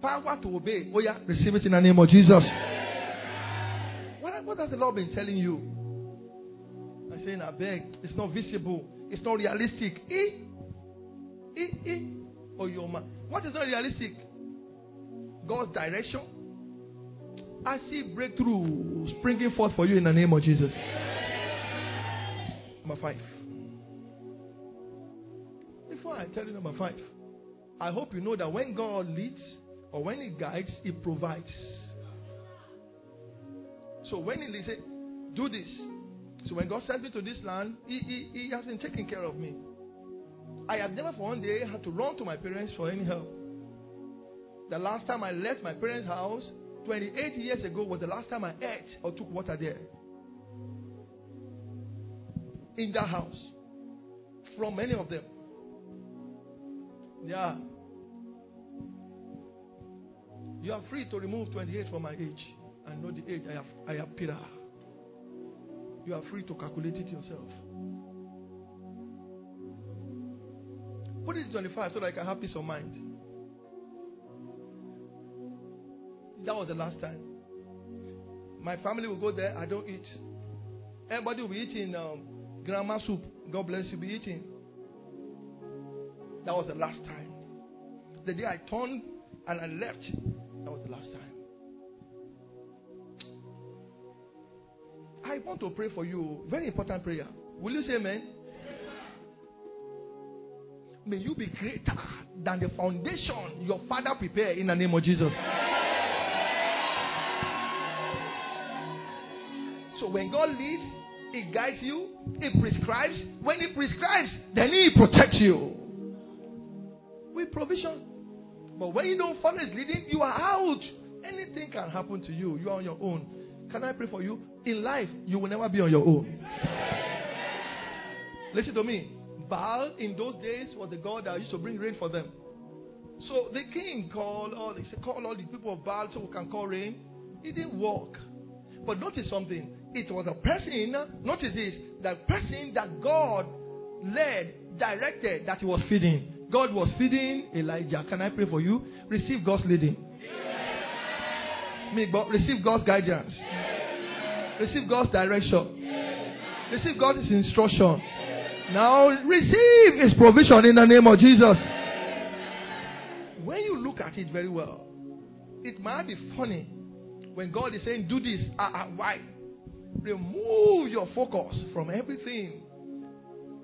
Power to obey. Oh, yeah. Receive it in the name of Jesus. What, what has the Lord been telling you? I'm saying, I beg. It's not visible. It's not realistic. E, e, e, oh, your man. What is not realistic? God's direction. I see breakthrough springing forth for you in the name of Jesus. Number five. Before I tell you number five, I hope you know that when God leads or when He guides, He provides. So when He said, Do this. So when God sent me to this land, He, he, he has been taking care of me. I have never for one day had to run to my parents for any help. The last time I left my parents' house, 28 years ago, was the last time I ate or took water there. In that house. From many of them. Yeah. You are free to remove 28 from my age. I know the age I have I have Peter. You are free to calculate it yourself. Put it 25 so that I can have peace of mind. That was the last time. My family will go there. I don't eat. Everybody will be eating um, grandma soup. God bless you. Be eating. that was the last time. The day I turned and I left, that was the last time. I want to pray for you. Very important prayer. Will you say amen? May you be greater than the foundation your father prepared in the name of Jesus. So when God leads, He guides you, He prescribes. When He prescribes, then He protects you with provision. But when you don't follow His leading, you are out. Anything can happen to you. You are on your own. Can I pray for you? In life, you will never be on your own. Listen to me. Baal in those days was the god that used to bring rain for them. So the king called all, he said, call all the people of Baal so we can call rain. It didn't work. But notice something. It was a person, notice this, the person that God led, directed, that he was feeding. God was feeding Elijah. Can I pray for you? Receive God's leading. Me, receive God's guidance. Receive God's direction. Receive God's instruction. Now receive His provision in the name of Jesus. When you look at it very well, it might be funny when God is saying, Do this. Uh, uh, why? Remove your focus from everything.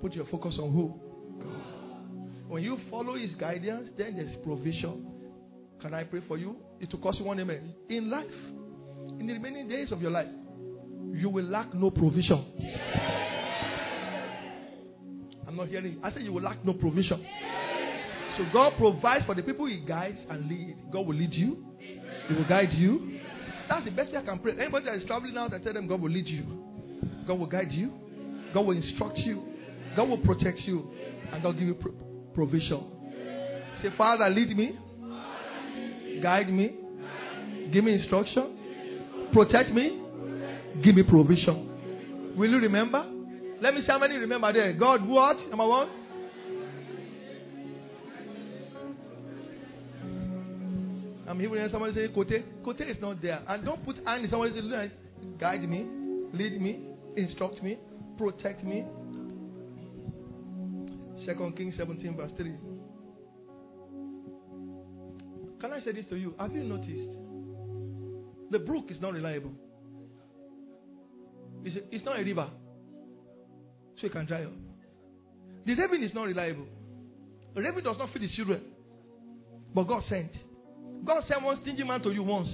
Put your focus on who? God. When you follow His guidance, then there's provision. Can I pray for you? It will cost you one amen. In life, in the remaining days of your life, you will lack no provision. I'm not hearing. I said you will lack no provision. So God provides for the people He guides and leads. God will lead you. He will guide you. That's the best thing I can pray. Anybody that is traveling out, I tell them God will lead you. God will guide you. God will instruct you. God will protect you. And God will give you pro- provision. Say, Father, lead me. Guide me. Give me instruction. Protect me. Give me provision. Will you remember? Let me see how many remember there. God, what? Number one. I'm hearing somebody say, Kote. Kote is not there. And don't put hand in somebody's line. Guide me, lead me, instruct me, protect me. Second Kings 17, verse 3. Can I say this to you? Have you noticed? The brook is not reliable. It's, a, it's not a river. So it can dry up. The raven is not reliable. The raven does not feed his children. But God sent. God sent one stingy man to you once.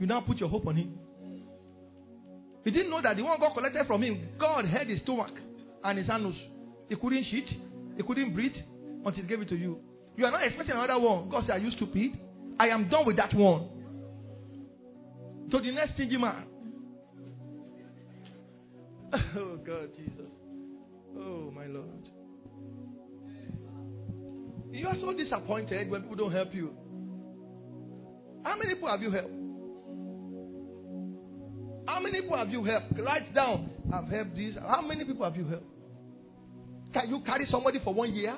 You now put your hope on him. He didn't know that the one God collected from him, God had his stomach and his anus. He couldn't shit. He couldn't breathe until he gave it to you. You are not expecting another one. God said, Are you stupid? I am done with that one. To the next stingy man. [LAUGHS] oh, God, Jesus. Oh, my Lord. You are so disappointed when people don't help you. How many people have you helped? How many people have you helped? Write down. I've helped this. How many people have you helped? Can you carry somebody for one year?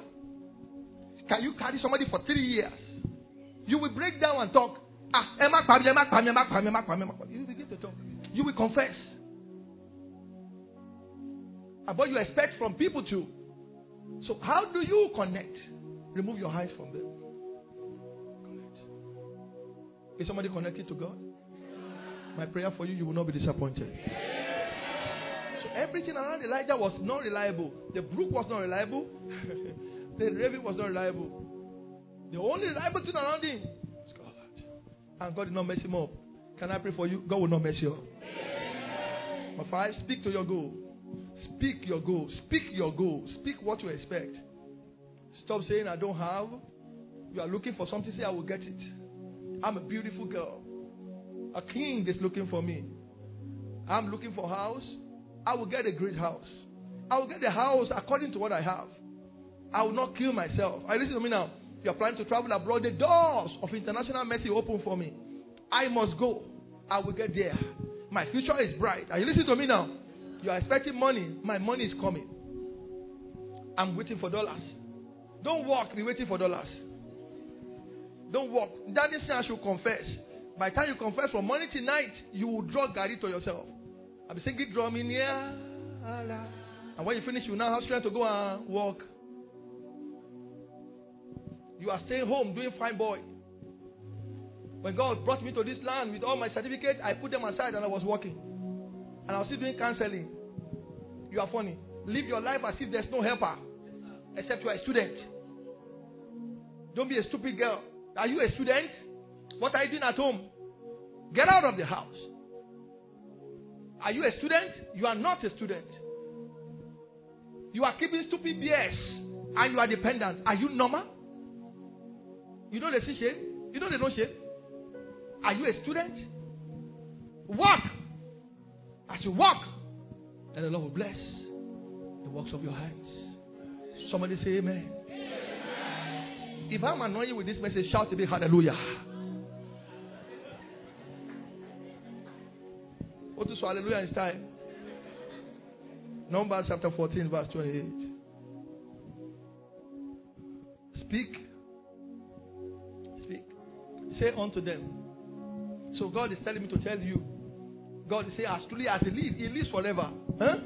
Can you carry somebody for three years? You will break down and talk. Ah. You begin to talk. You will confess. And What you expect from people too. So how do you connect? Remove your eyes from them. Is somebody connected to God? My prayer for you, you will not be disappointed. So everything around Elijah was not reliable. The brook was not reliable. [LAUGHS] the raven was not reliable. The only reliable thing around him is God. And God did not mess him up. Can I pray for you? God will not mess you up. Number five, speak to your goal. Speak your goal. Speak your goal. Speak what you expect. Stop saying, I don't have. You are looking for something, say, I will get it. I'm a beautiful girl. A king is looking for me. I'm looking for a house. I will get a great house. I will get the house according to what I have. I will not kill myself. I listen to me now. You are planning to travel abroad. The doors of international mercy open for me. I must go. I will get there. My future is bright. Are you listening to me now? You are expecting money. My money is coming. I'm waiting for dollars. Don't walk, be waiting for dollars. Don't walk. Daddy said I should confess. By the time you confess from morning to night, you will draw Gary to yourself. I'll be singing drum in here. And when you finish, you now have strength to go and walk. You are staying home doing fine boy. When God brought me to this land with all my certificates, I put them aside and I was working. And I was still doing counseling. You are funny. Live your life as if there's no helper except you are a student. Don't be a stupid girl. Are you a student? What are you doing at home? Get out of the house. Are you a student? You are not a student. You are keeping stupid BS and you are dependent. Are you normal? You know they see shame? You know they know shame? Are you a student? Walk. As you walk, and the Lord will bless the works of your hands. Somebody say amen. If I'm annoying you with this message, shout to big hallelujah. What is hallelujah in time? Numbers chapter 14, verse 28. Speak. Speak. Say unto them. So God is telling me to tell you. God is saying, as truly as He lives, He lives forever. Huh?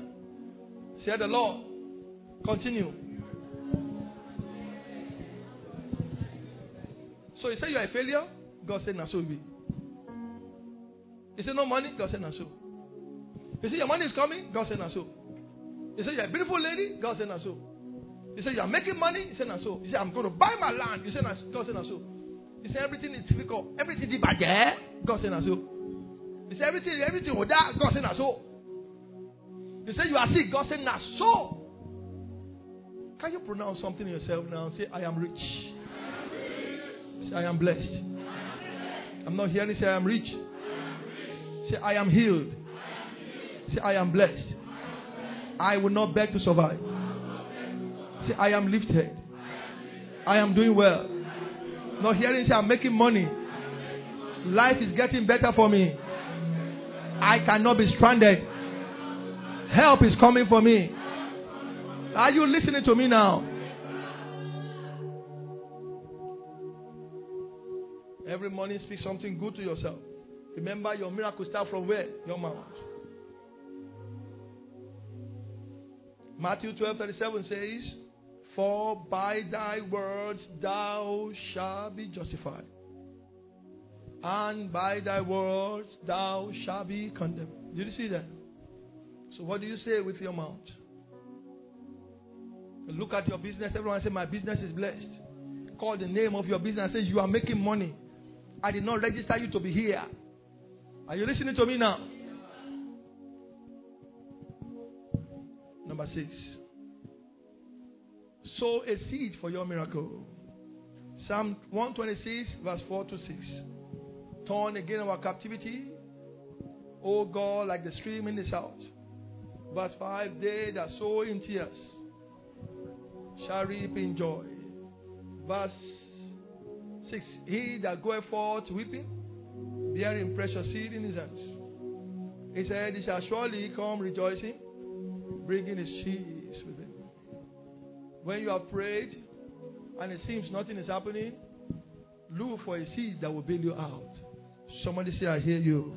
Say the Lord. Continue. So He said you are a failure. God said, "Now so be." He said, "No money." God said, "Now so." He said, "Your money is coming." God said, "Now so." He said, You're a beautiful lady. God said, Not so. He said, You're making money. He said, Not so. He said, I'm going to buy my land. He said, God said, Not so. He said, Everything is difficult. Everything is bad. God said, Not so. He said, Everything, everything will die. God said, Not so. He said, You are sick. God said, Not so. Can you pronounce something yourself now? Say, I am rich. Say, I am blessed. I'm not hearing say, I am rich. Say, I am healed. Say, I am blessed. I will not beg to survive. Say, I am lifted. I am doing well. Not hearing say, I'm making money. Life is getting better for me. I cannot be stranded. Help is coming for me. Are you listening to me now? Every morning, speak something good to yourself. Remember, your miracle start from where? Your mouth. Matthew 12 37 says, For by thy words thou shalt be justified, and by thy words thou shalt be condemned. Did you see that? So, what do you say with your mouth? Look at your business. Everyone say, My business is blessed. Call the name of your business say, You are making money. I did not register you to be here. Are you listening to me now? Number six. Sow a seed for your miracle. Psalm 126, verse 4 to 6. Turn again our captivity, O God, like the stream in the south. Verse 5 They that sow in tears shall reap in joy. Verse 6 He that goeth forth weeping, bearing precious seed in his hands. He said, He shall surely come rejoicing bringing his cheese with him. When you have prayed and it seems nothing is happening, look for a seed that will bail you out. Somebody say, I hear you.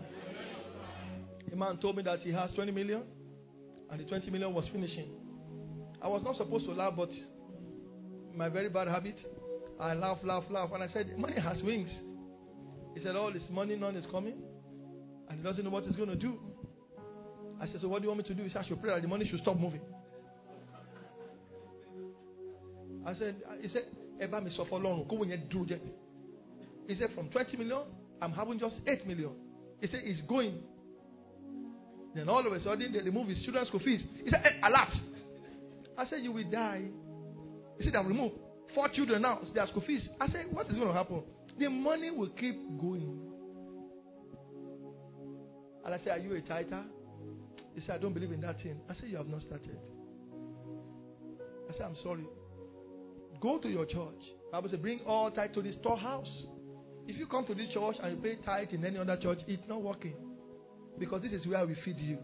A man told me that he has 20 million and the 20 million was finishing. I was not supposed to laugh, but my very bad habit, I laugh, laugh, laugh. And I said, Money has wings. He said, All this money, none is coming. And he doesn't know what he's going to do. I said, So what do you want me to do? He said, I should pray that the money should stop moving. I said, He said, Eba long. Go when you do He said, From 20 million, I'm having just 8 million. He said, It's going. Then all of a sudden, they remove his children's school fees. He said, eh, hey, Alas. I said, You will die. He said, I'll removed four children now, their school fees. I said, What is going to happen? The money will keep going. And I said, Are you a tither? He said, I don't believe in that thing. I said, You have not started. I said, I'm sorry. Go to your church. Bible says, bring all tithe to the storehouse. If you come to this church and you pay tithe in any other church, it's not working. Because this is where we feed you.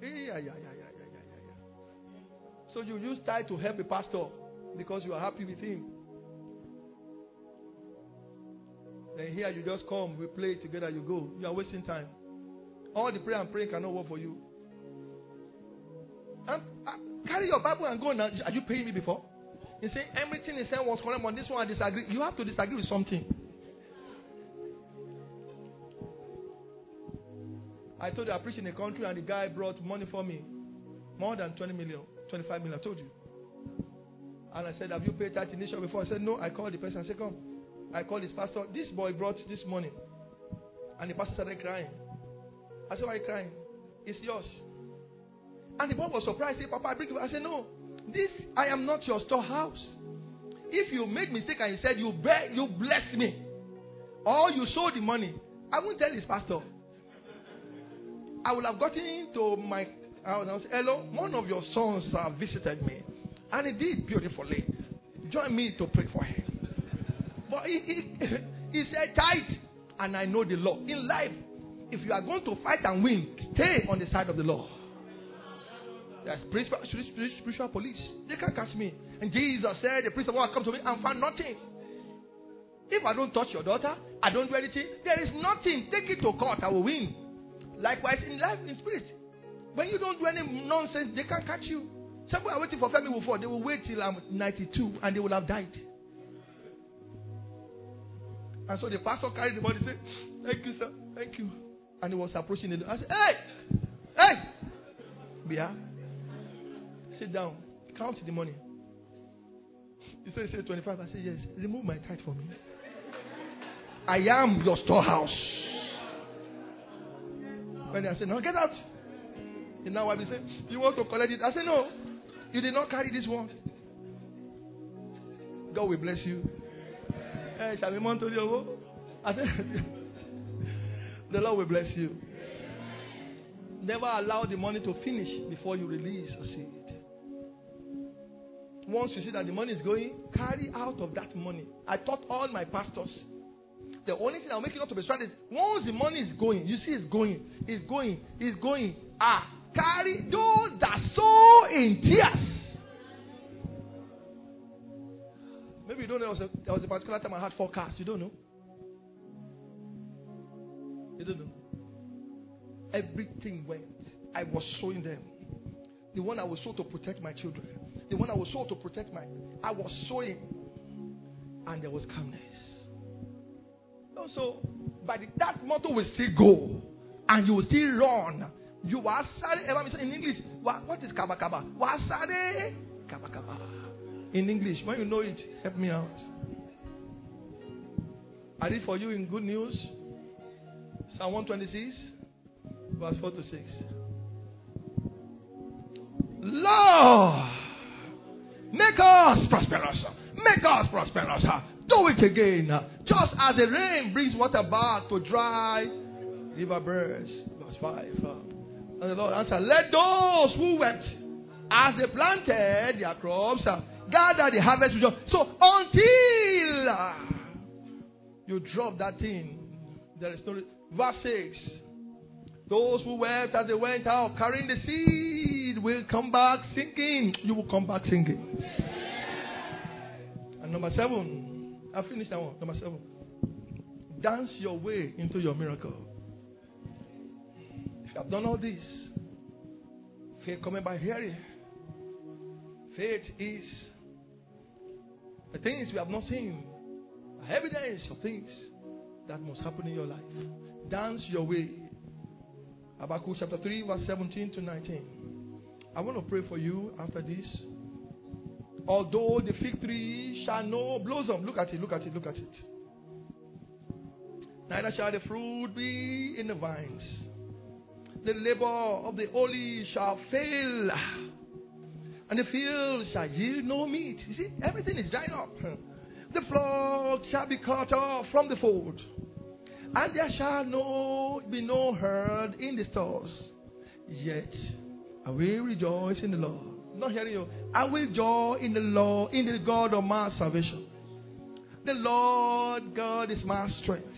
Yeah, yeah, yeah, yeah, yeah, yeah, yeah. So you use tithe to help a pastor because you are happy with him. Then here you just come, we play together, you go. You are wasting time. All the prayer and praying cannot work for you. And uh, carry your Bible and go now. Are you paying me before? You say everything he said was correct, but this one I disagree. You have to disagree with something. I told you I preached in a country and the guy brought money for me. More than 20 million, 25 million. I told you. And I said, Have you paid that initial before? I said, No. I called the person. I said, Come. I called his pastor. This boy brought this money. And the pastor started crying. I said, Why are you crying? It's yours. And the boy was surprised. He said, Papa, I bring it. I said, No. This, I am not your storehouse. If you make mistake and you said, You, you bless me, or you sold the money, I won't tell his pastor. I would have gotten into my house and said, Hello, one of your sons have visited me. And he did beautifully. Join me to pray for him. But he, he, [LAUGHS] he said, Tight. And I know the law. In life, if you are going to fight and win, stay on the side of the law. There's spiritual, spiritual police. They can't catch me. And Jesus said, The priest of God come to me and found nothing. If I don't touch your daughter, I don't do anything, there is nothing. Take it to court, I will win. Likewise, in life, in spirit. When you don't do any nonsense, they can't catch you. Some people are waiting for Femi before. They will wait till I'm 92 and they will have died. And so the pastor carried the body and said, Thank you, sir. Thank you. And he was approaching the door. I said, Hey! Hey! Bia, sit down. Count the money. He said, he said 25. I said, Yes. Remove my tithe for me. I am your storehouse. When I said, No, get out. And now I said, You want to collect it? I said, No. You did not carry this one. God will bless you. Hey, shall we mount to the I said, [LAUGHS] The Lord will bless you. Never allow the money to finish before you release a seed. Once you see that the money is going, carry out of that money. I taught all my pastors. The only thing I'll make you not to be stranded is once the money is going, you see it's going, it's going, it's going. Ah, carry those that sow in tears. Maybe you don't know there was, a, there was a particular time I had four cars. You don't know. You don't know. Everything went. I was sowing them. The one I was sow to protect my children. The one I was sow to protect my. I was sowing. And there was calmness. Also, by the, that motto will still go. And you will still run. You are sorry. In English, what is kaba kaba? Wasare kaba kaba. In English, when you know it, help me out. I read for you in Good News, Psalm 126, verse 4 to 6. Lord, make us prosperous. Make us prosperous. Do it again. Just as the rain brings water back to dry river birds. Verse 5. And the Lord answered, Let those who went as they planted their crops gather the harvest with joy. So until uh, you drop that thing, there is no. Verse 6. Those who went as they went out carrying the seed will come back singing. You will come back singing. And number seven, I finished that one. Number seven, dance your way into your miracle. Have done all this, faith coming by hearing. Faith is the things we have not seen evidence of things that must happen in your life. Dance your way. Habakkuk chapter 3, verse 17 to 19. I want to pray for you after this. Although the fig tree shall no blossom, look at it, look at it, look at it. Neither shall the fruit be in the vines. The labor of the holy shall fail and the field shall yield no meat. You see, everything is dried up. The flock shall be cut off from the fold, and there shall no be no herd in the stalls. Yet I will rejoice in the Lord. Not hearing you. I will joy in the Lord, in the God of my salvation. The Lord God is my strength,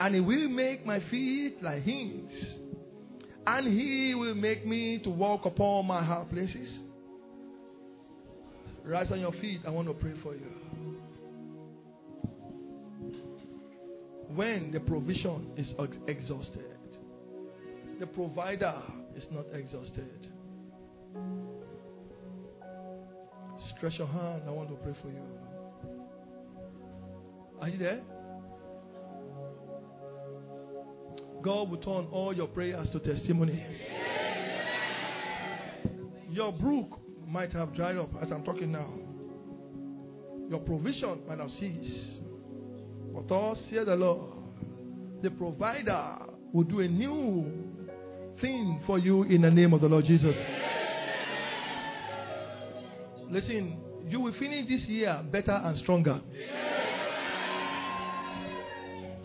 and He will make my feet like hinds, and He will make me to walk upon my high places. Rise on your feet. I want to pray for you. When the provision is exhausted, the provider is not exhausted. Stretch your hand. I want to pray for you. Are you there? God will turn all your prayers to testimony. Your brook might have dried up as I'm talking now. Your provision might have ceased. But all said the Lord, the provider will do a new thing for you in the name of the Lord Jesus. Listen, you will finish this year better and stronger.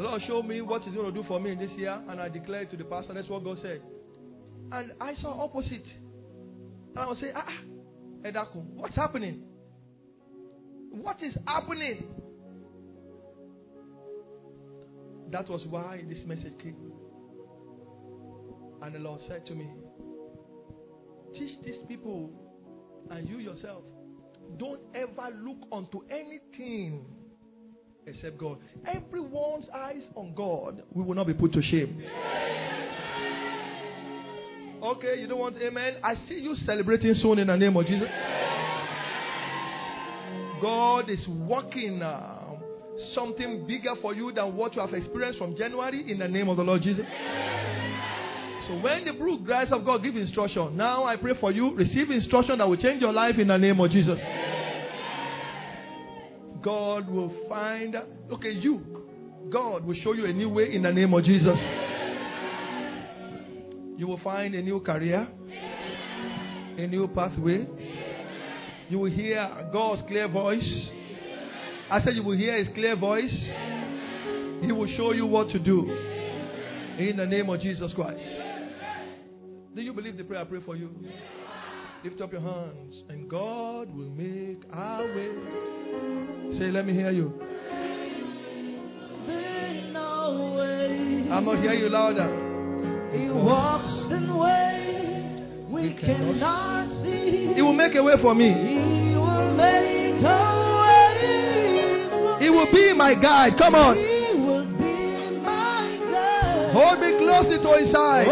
Lord showed me what He's going to do for me in this year, and I declared to the pastor, that's what God said. And I saw opposite. And I was saying, ah, Edako, what's happening? What is happening? That was why this message came. And the Lord said to me, Teach these people and you yourself, don't ever look unto anything except God. Everyone's eyes on God, we will not be put to shame. Okay, you don't want amen? I see you celebrating soon in the name of Jesus. God is working something bigger for you than what you have experienced from January in the name of the Lord Jesus. So when the brook dries of God give instruction, now I pray for you, receive instruction that will change your life in the name of Jesus. God will find, okay, you, God will show you a new way in the name of Jesus. You will find a new career, a new pathway. You will hear God's clear voice. I said you will hear His clear voice. He will show you what to do. In the name of Jesus Christ. Do you believe the prayer I pray for you? Lift up your hands, and God will make our way. Say, let me hear you. I'm not hear you louder. He walks in ways we cannot see. He will make a way for me. He will make a way. He will be my guide. Come on. He will be my guide. Hold me closely to his side.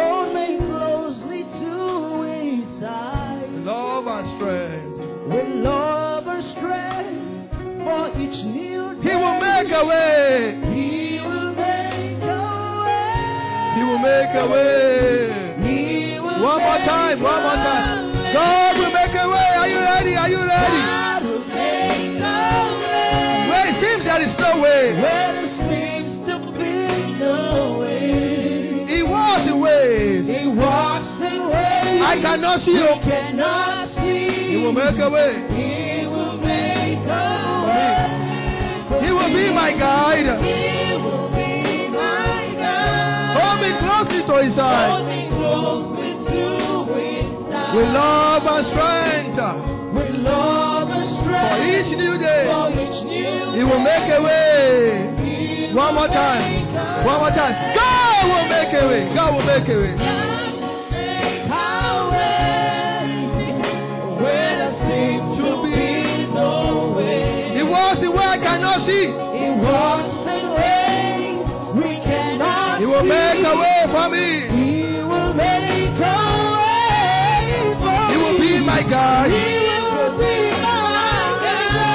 Make a way. He will make a way. He will make a way. He will One more time. One more time. way. God will make a way. Are you ready? Are you ready? God will make a way. Where it seems there is no way, Where there seems to be no way. He was in ways. He walks in ways I cannot see we you. cannot see. He will make a way. Will be my guide. He will be my guide. Hold me closely to his Hold side. me closely to his side. With love and strength. With love and For strength. each new day. For each new He will make a way. One more time. One more time. God will make a way. God will make a way. The way I cannot see. He will make a way for me. He will be my guide.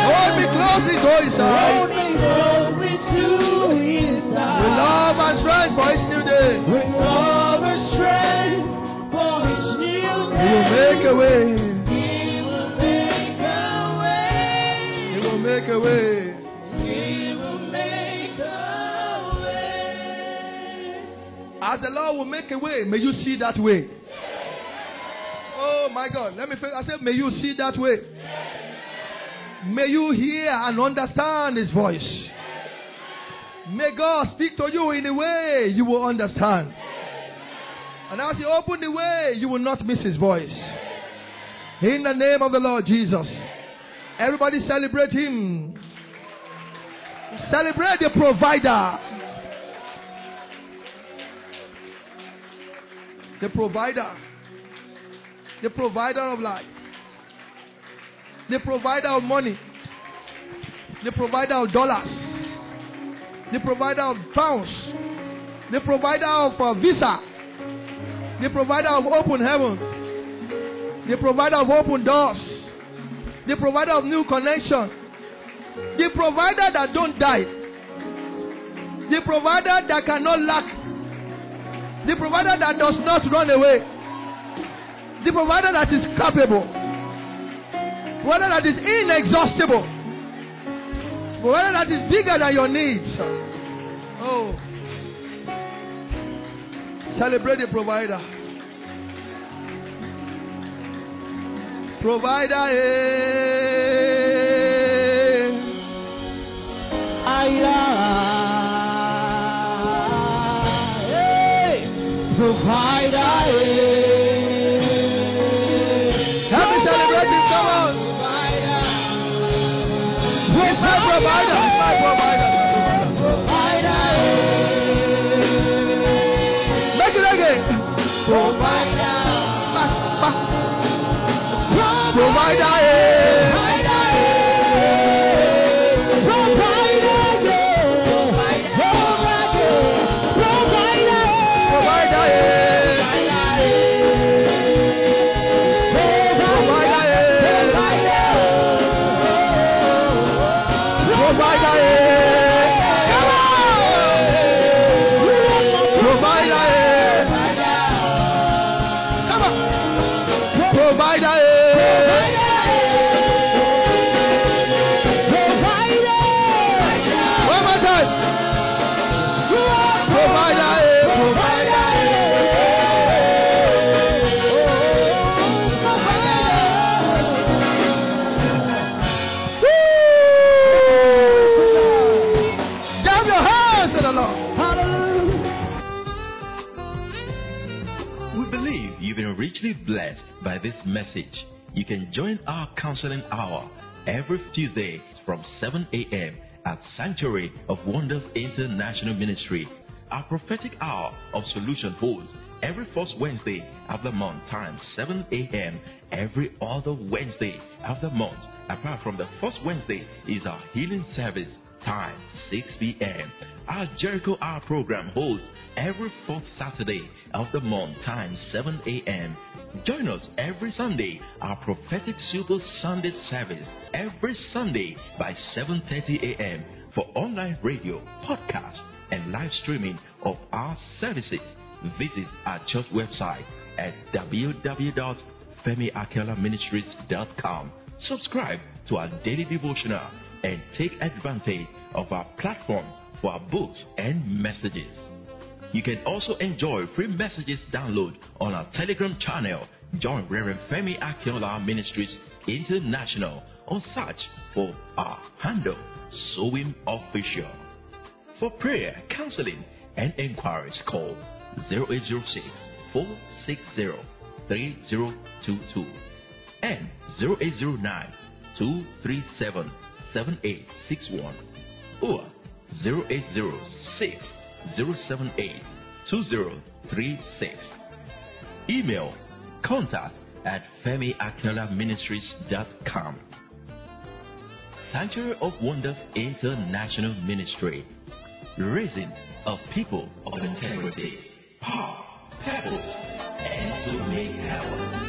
Hold me closely to his side. With love and strength for each new day. With love and strength for each new He will day. make a way. He will make a way. He will make a As the Lord will make a way, may you see that way. Oh my God. Let me finish. I said, may you see that way. May you hear and understand His voice. May God speak to you in a way you will understand. And as He open the way, you will not miss His voice. In the name of the Lord Jesus. Everybody celebrate Him. Celebrate the provider. The provider. The provider of life. The provider of money. The provider of dollars. The provider of pounds. The provider of uh, visa. The provider of open heavens. The provider of open doors. The provider of new connection. The provider that don't die. The provider that cannot lack. The provider that does not run away. The provider that is capable. Provider that is inexhaustible. Provider that is bigger than your needs. Oh. Celebrate the provider. Provider. Eh. This message. You can join our counseling hour every Tuesday from 7 a.m. at Sanctuary of Wonders International Ministry. Our prophetic hour of solution holds every first Wednesday of the month times 7 a.m. every other Wednesday of the month. Apart from the first Wednesday is our healing service time 6 p.m. Our Jericho Hour program holds every fourth Saturday of the month, time 7 a.m. Join us every Sunday, our prophetic Super Sunday service every Sunday by 7:30 a.m. for online radio, podcast, and live streaming of our services. Visit our church website at www.femiakelaministries.com. Subscribe to our daily devotional and take advantage of our platform for our books and messages. You can also enjoy free messages download on our Telegram channel. Join Reverend Femi Akinola Ministries International or search for our handle, Sowing Official. For prayer, counseling, and inquiries, call 0806 460 3022 and 0809 237 7861 or 0806 078 2036. Email contact at femiakelaministries.com. Sanctuary of Wonders International Ministry, raising of people of integrity, power, purpose, and to make heaven.